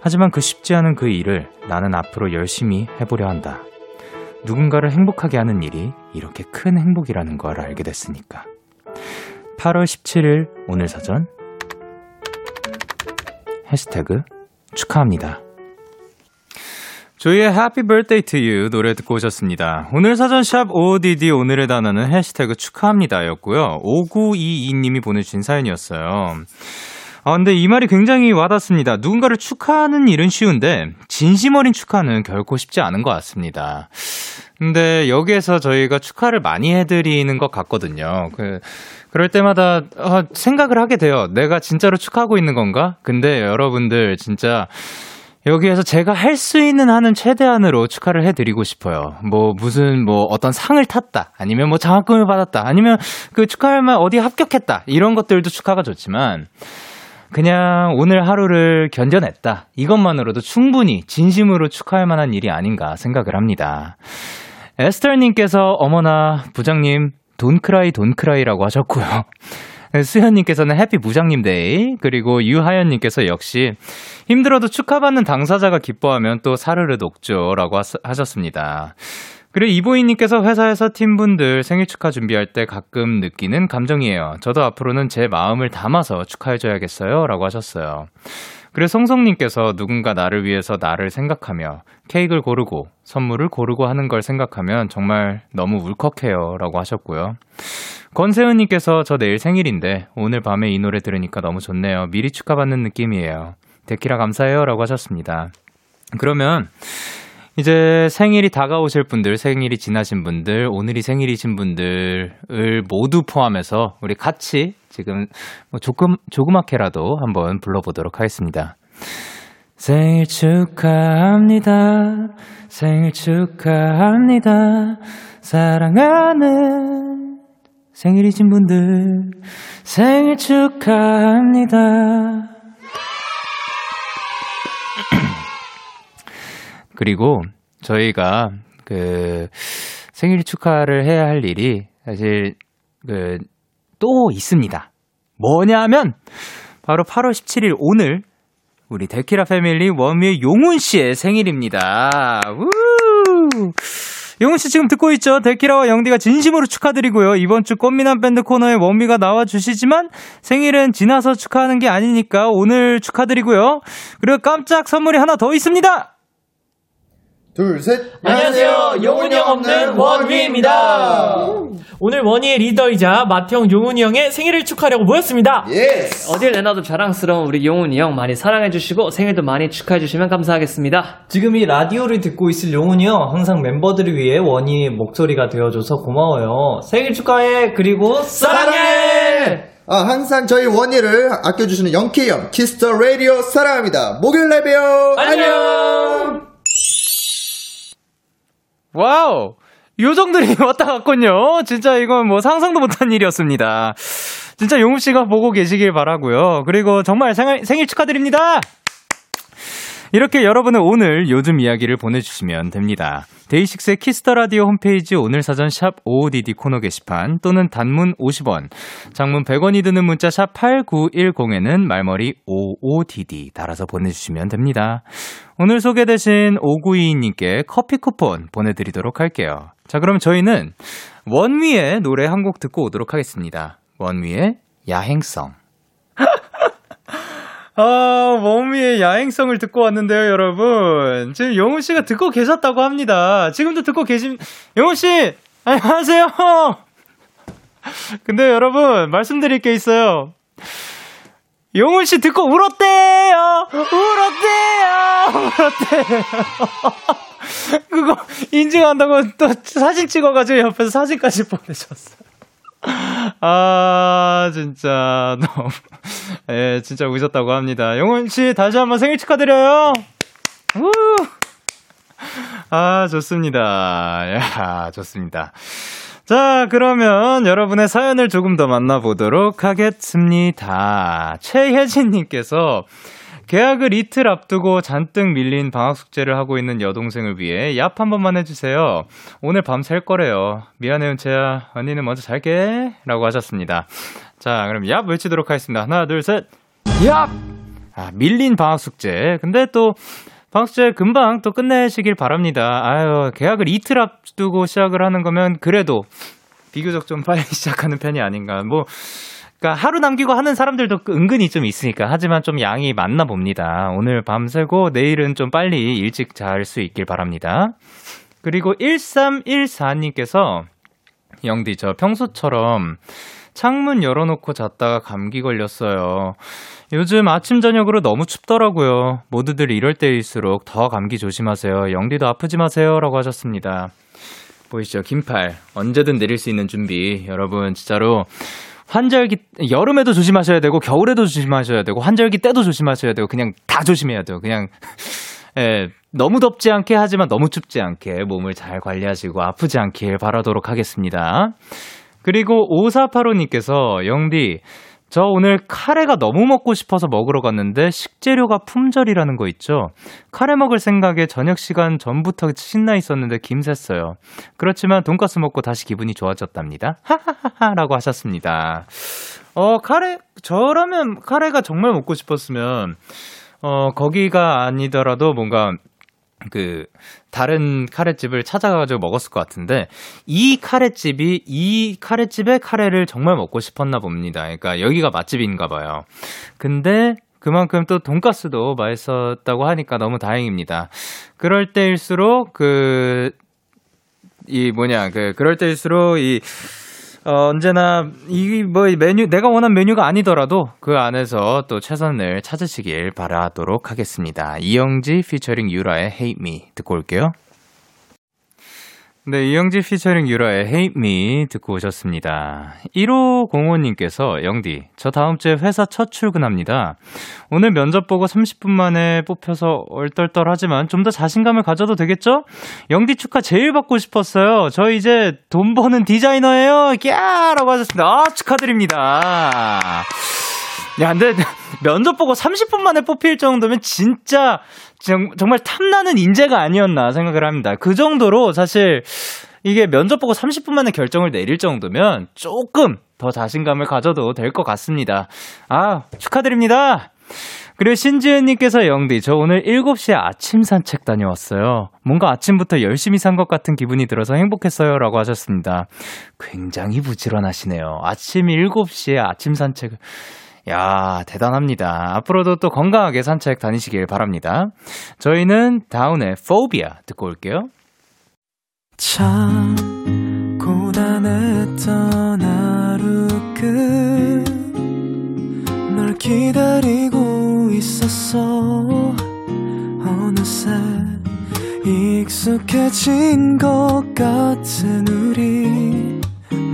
하지만 그 쉽지 않은 그 일을 나는 앞으로 열심히 해보려 한다. 누군가를 행복하게 하는 일이 이렇게 큰 행복이라는 걸 알게 됐으니까. 8월 17일 오늘 사전 해시태그 축하합니다. 조이의 Happy Birthday to You 노래 듣고 오셨습니다. 오늘 사전샵 OODD 오늘의 단어는 해시태그 축하합니다 였고요. 5922님이 보내주신 사연이었어요. 아, 근데 이 말이 굉장히 와닿습니다. 누군가를 축하하는 일은 쉬운데, 진심 어린 축하는 결코 쉽지 않은 것 같습니다. 근데 여기에서 저희가 축하를 많이 해드리는 것 같거든요. 그, 그럴 때마다 어, 생각을 하게 돼요. 내가 진짜로 축하하고 있는 건가? 근데 여러분들 진짜 여기에서 제가 할 수 있는 한은 최대한으로 축하를 해드리고 싶어요. 뭐 무슨 뭐 어떤 상을 탔다, 아니면 뭐 장학금을 받았다, 아니면 그 축하할 만 어디 합격했다 이런 것들도 축하가 좋지만 그냥 오늘 하루를 견뎌냈다 이것만으로도 충분히 진심으로 축하할 만한 일이 아닌가 생각을 합니다. 에스터님께서 어머나 부장님 Don't cry Don't cry라고 하셨고요. 수현님께서는 happy 부장님 day 그리고 유하연님께서 역시 힘들어도 축하받는 당사자가 기뻐하면 또 사르르 녹죠라고 하셨습니다. 그리고 이보이님께서 회사에서 팀분들 생일 축하 준비할 때 가끔 느끼는 감정이에요. 저도 앞으로는 제 마음을 담아서 축하해줘야겠어요. 라고 하셨어요. 그리고 성성님께서 누군가 나를 위해서 나를 생각하며 케이크를 고르고 선물을 고르고 하는 걸 생각하면 정말 너무 울컥해요. 라고 하셨고요. 권세은님께서 저 내일 생일인데 오늘 밤에 이 노래 들으니까 너무 좋네요. 미리 축하받는 느낌이에요. 데키라 감사해요. 라고 하셨습니다. 그러면 이제 생일이 다가오실 분들, 생일이 지나신 분들, 오늘이 생일이신 분들을 모두 포함해서 우리 같이 지금 뭐 조금, 조그맣게라도 한번 불러보도록 하겠습니다. 생일 축하합니다. 생일 축하합니다. 사랑하는 생일이신 분들, 생일 축하합니다. (clears throat) 그리고 저희가 그 생일 축하를 해야 할 일이 사실 그 또 있습니다. 뭐냐면 바로 8월 17일 오늘 우리 데키라 패밀리 원미의 용훈 씨의 생일입니다. 우! 용훈 씨 지금 듣고 있죠? 데키라와 영디가 진심으로 축하드리고요. 이번 주 꽃미남 밴드 코너에 원미가 나와 주시지만 생일은 지나서 축하하는 게 아니니까 오늘 축하드리고요. 그리고 깜짝 선물이 하나 더 있습니다. 둘, 셋. 안녕하세요. 용훈이 형 없는 원위입니다. 오늘 원위의 리더이자 맏형 용훈이 형의 생일을 축하하려고 모였습니다. Yes. 어딜 내놔도 자랑스러운 우리 용훈이 형 많이 사랑해주시고 생일도 많이 축하해주시면 감사하겠습니다. 지금 이 라디오를 듣고 있을 용훈이 형 항상 멤버들을 위해 원위의 목소리가 되어줘서 고마워요. 생일 축하해. 그리고 사랑해. 아, 항상 저희 원위를 아껴주시는 영케이 형, 키스 더 라디오 사랑합니다. 목요일 날 봬요. 안녕. Wow! 요정들이 (laughs) 왔다 갔군요. 진짜 이건 뭐 상상도 못한 일이었습니다. 진짜 용훈 씨가 보고 계시길 바라고요. 그리고 정말 생일, 생일 축하드립니다. 이렇게 여러분은 오늘 요즘 이야기를 보내주시면 됩니다. 데이식스의 키스 더 라디오 홈페이지 오늘 사전 샵 55DD 코너 게시판 또는 단문 50원, 장문 100원이 드는 문자 샵 8910에는 말머리 55DD 달아서 보내주시면 됩니다. 오늘 소개되신 5922님께 커피 쿠폰 보내드리도록 할게요. 자, 그럼 저희는 원위의 노래 한 곡 듣고 오도록 하겠습니다. 원위의 야행성. 아, 원미의 야행성을 듣고 왔는데요, 여러분. 지금 영훈 씨가 듣고 계셨다고 합니다. 지금도 듣고 계신, 영훈 씨! 안녕하세요! 근데 여러분, 말씀드릴 게 있어요. 영훈 씨 듣고 울었대요! 울었대요! 울었대요! (laughs) 그거 인증한다고 또 사진 찍어가지고 옆에서 사진까지 보내셨어요. 아, 진짜, 너무, 예, 진짜 우셨다고 합니다. 영훈 씨, 다시 한번 생일 축하드려요! 우! 아, 좋습니다. 야, 좋습니다. 자, 그러면 여러분의 사연을 조금 더 만나보도록 하겠습니다. 최혜진님께서 계약을 이틀 앞두고 잔뜩 밀린 방학 숙제를 하고 있는 여동생을 위해 얍 한 번만 해주세요. 오늘 밤샐 거래요. 미안해, 은채야. 언니는 먼저 잘게. 라고 하셨습니다. 자, 그럼 얍 외치도록 하겠습니다. 하나, 둘, 셋. 얍! 아, 밀린 방학 숙제. 근데 또, 방학 숙제 금방 또 끝내시길 바랍니다. 아유, 계약을 이틀 앞두고 시작을 하는 거면 그래도 비교적 좀 빨리 (laughs) 시작하는 편이 아닌가. 뭐, 그러니까 하루 남기고 하는 사람들도 은근히 좀 있으니까 하지만 좀 양이 많나 봅니다. 오늘 밤새고 내일은 좀 빨리 일찍 잘 수 있길 바랍니다. 그리고 1314님께서 영디 저 평소처럼 창문 열어놓고 잤다가 감기 걸렸어요. 요즘 아침 저녁으로 너무 춥더라고요. 모두들 이럴 때일수록 더 감기 조심하세요. 영디도 아프지 마세요라고 하셨습니다. 보이시죠? 긴팔 언제든 내릴 수 있는 준비. 여러분 진짜로 환절기 여름에도 조심하셔야 되고 겨울에도 조심하셔야 되고 환절기 때도 조심하셔야 되고 그냥 다 조심해야 돼요. 그냥 (laughs) 예, 너무 덥지 않게 하지만 너무 춥지 않게 몸을 잘 관리하시고 아프지 않길 바라도록 하겠습니다. 그리고 5485님께서 영디 저 오늘 카레가 너무 먹고 싶어서 먹으러 갔는데 식재료가 품절이라는 거 있죠. 카레 먹을 생각에 저녁 시간 전부터 신나 있었는데 김샜어요. 그렇지만 돈가스 먹고 다시 기분이 좋아졌답니다. 하하하하라고 하셨습니다. 어 카레 저라면 카레가 정말 먹고 싶었으면 어 거기가 아니더라도 뭔가 그 다른 카레집을 찾아가지고 먹었을 것 같은데 이 카레집이 이 카레집의 카레를 정말 먹고 싶었나 봅니다. 그러니까 여기가 맛집인가 봐요. 근데 그만큼 또 돈가스도 맛있었다고 하니까 너무 다행입니다. 그럴 때일수록 그 이 뭐냐 그 그럴 때일수록 이 어, 언제나 이 뭐 메뉴 내가 원한 메뉴가 아니더라도 그 안에서 또 최선을 찾으시길 바라도록 하겠습니다. 이영지 피처링 유라의 Hate Me 듣고 올게요. 네, 이영지 피처링 유라의 Hate Me 듣고 오셨습니다. 1505님께서 영디, 저 다음 주에 회사 첫 출근합니다. 오늘 면접 보고 30분 만에 뽑혀서 얼떨떨하지만 좀 더 자신감을 가져도 되겠죠? 영디 축하 제일 받고 싶었어요. 저 이제 돈 버는 디자이너예요. 꺄! 라고 하셨습니다. 아, 축하드립니다. 야, 근데 (laughs) 면접 보고 30분 만에 뽑힐 정도면 진짜 정, 정말 탐나는 인재가 아니었나 생각을 합니다. 그 정도로 사실 이게 면접 보고 30분 만에 결정을 내릴 정도면 조금 더 자신감을 가져도 될 것 같습니다. 아, 축하드립니다. 그리고 신지은님께서 영디, 저 오늘 7시에 아침 산책 다녀왔어요. 뭔가 아침부터 열심히 산 것 같은 기분이 들어서 행복했어요. 라고 하셨습니다. 굉장히 부지런하시네요. 아침 7시에 아침 산책을. 야, 대단합니다. 앞으로도 또 건강하게 산책 다니시길 바랍니다. 저희는 다운의 포비아 듣고 올게요. 참 고단했던 하루 끝널 기다리고 있었어 어느새 익숙해진 것 같은 우리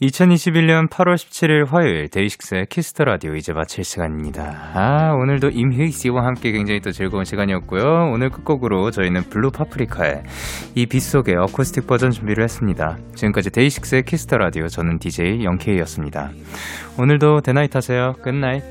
2021년 8월 17일 화요일 데이식스의 키스 더 라디오 이제 마칠 시간입니다. 아, 오늘도 임효희 씨와 함께 굉장히 또 즐거운 시간이었고요. 오늘 끝곡으로 저희는 블루 파프리카의 이 빛 속의 어쿠스틱 버전 준비를 했습니다. 지금까지 데이식스의 키스 더 라디오 저는 DJ 영케이였습니다. 오늘도 대나잇 하세요. 굿나잇.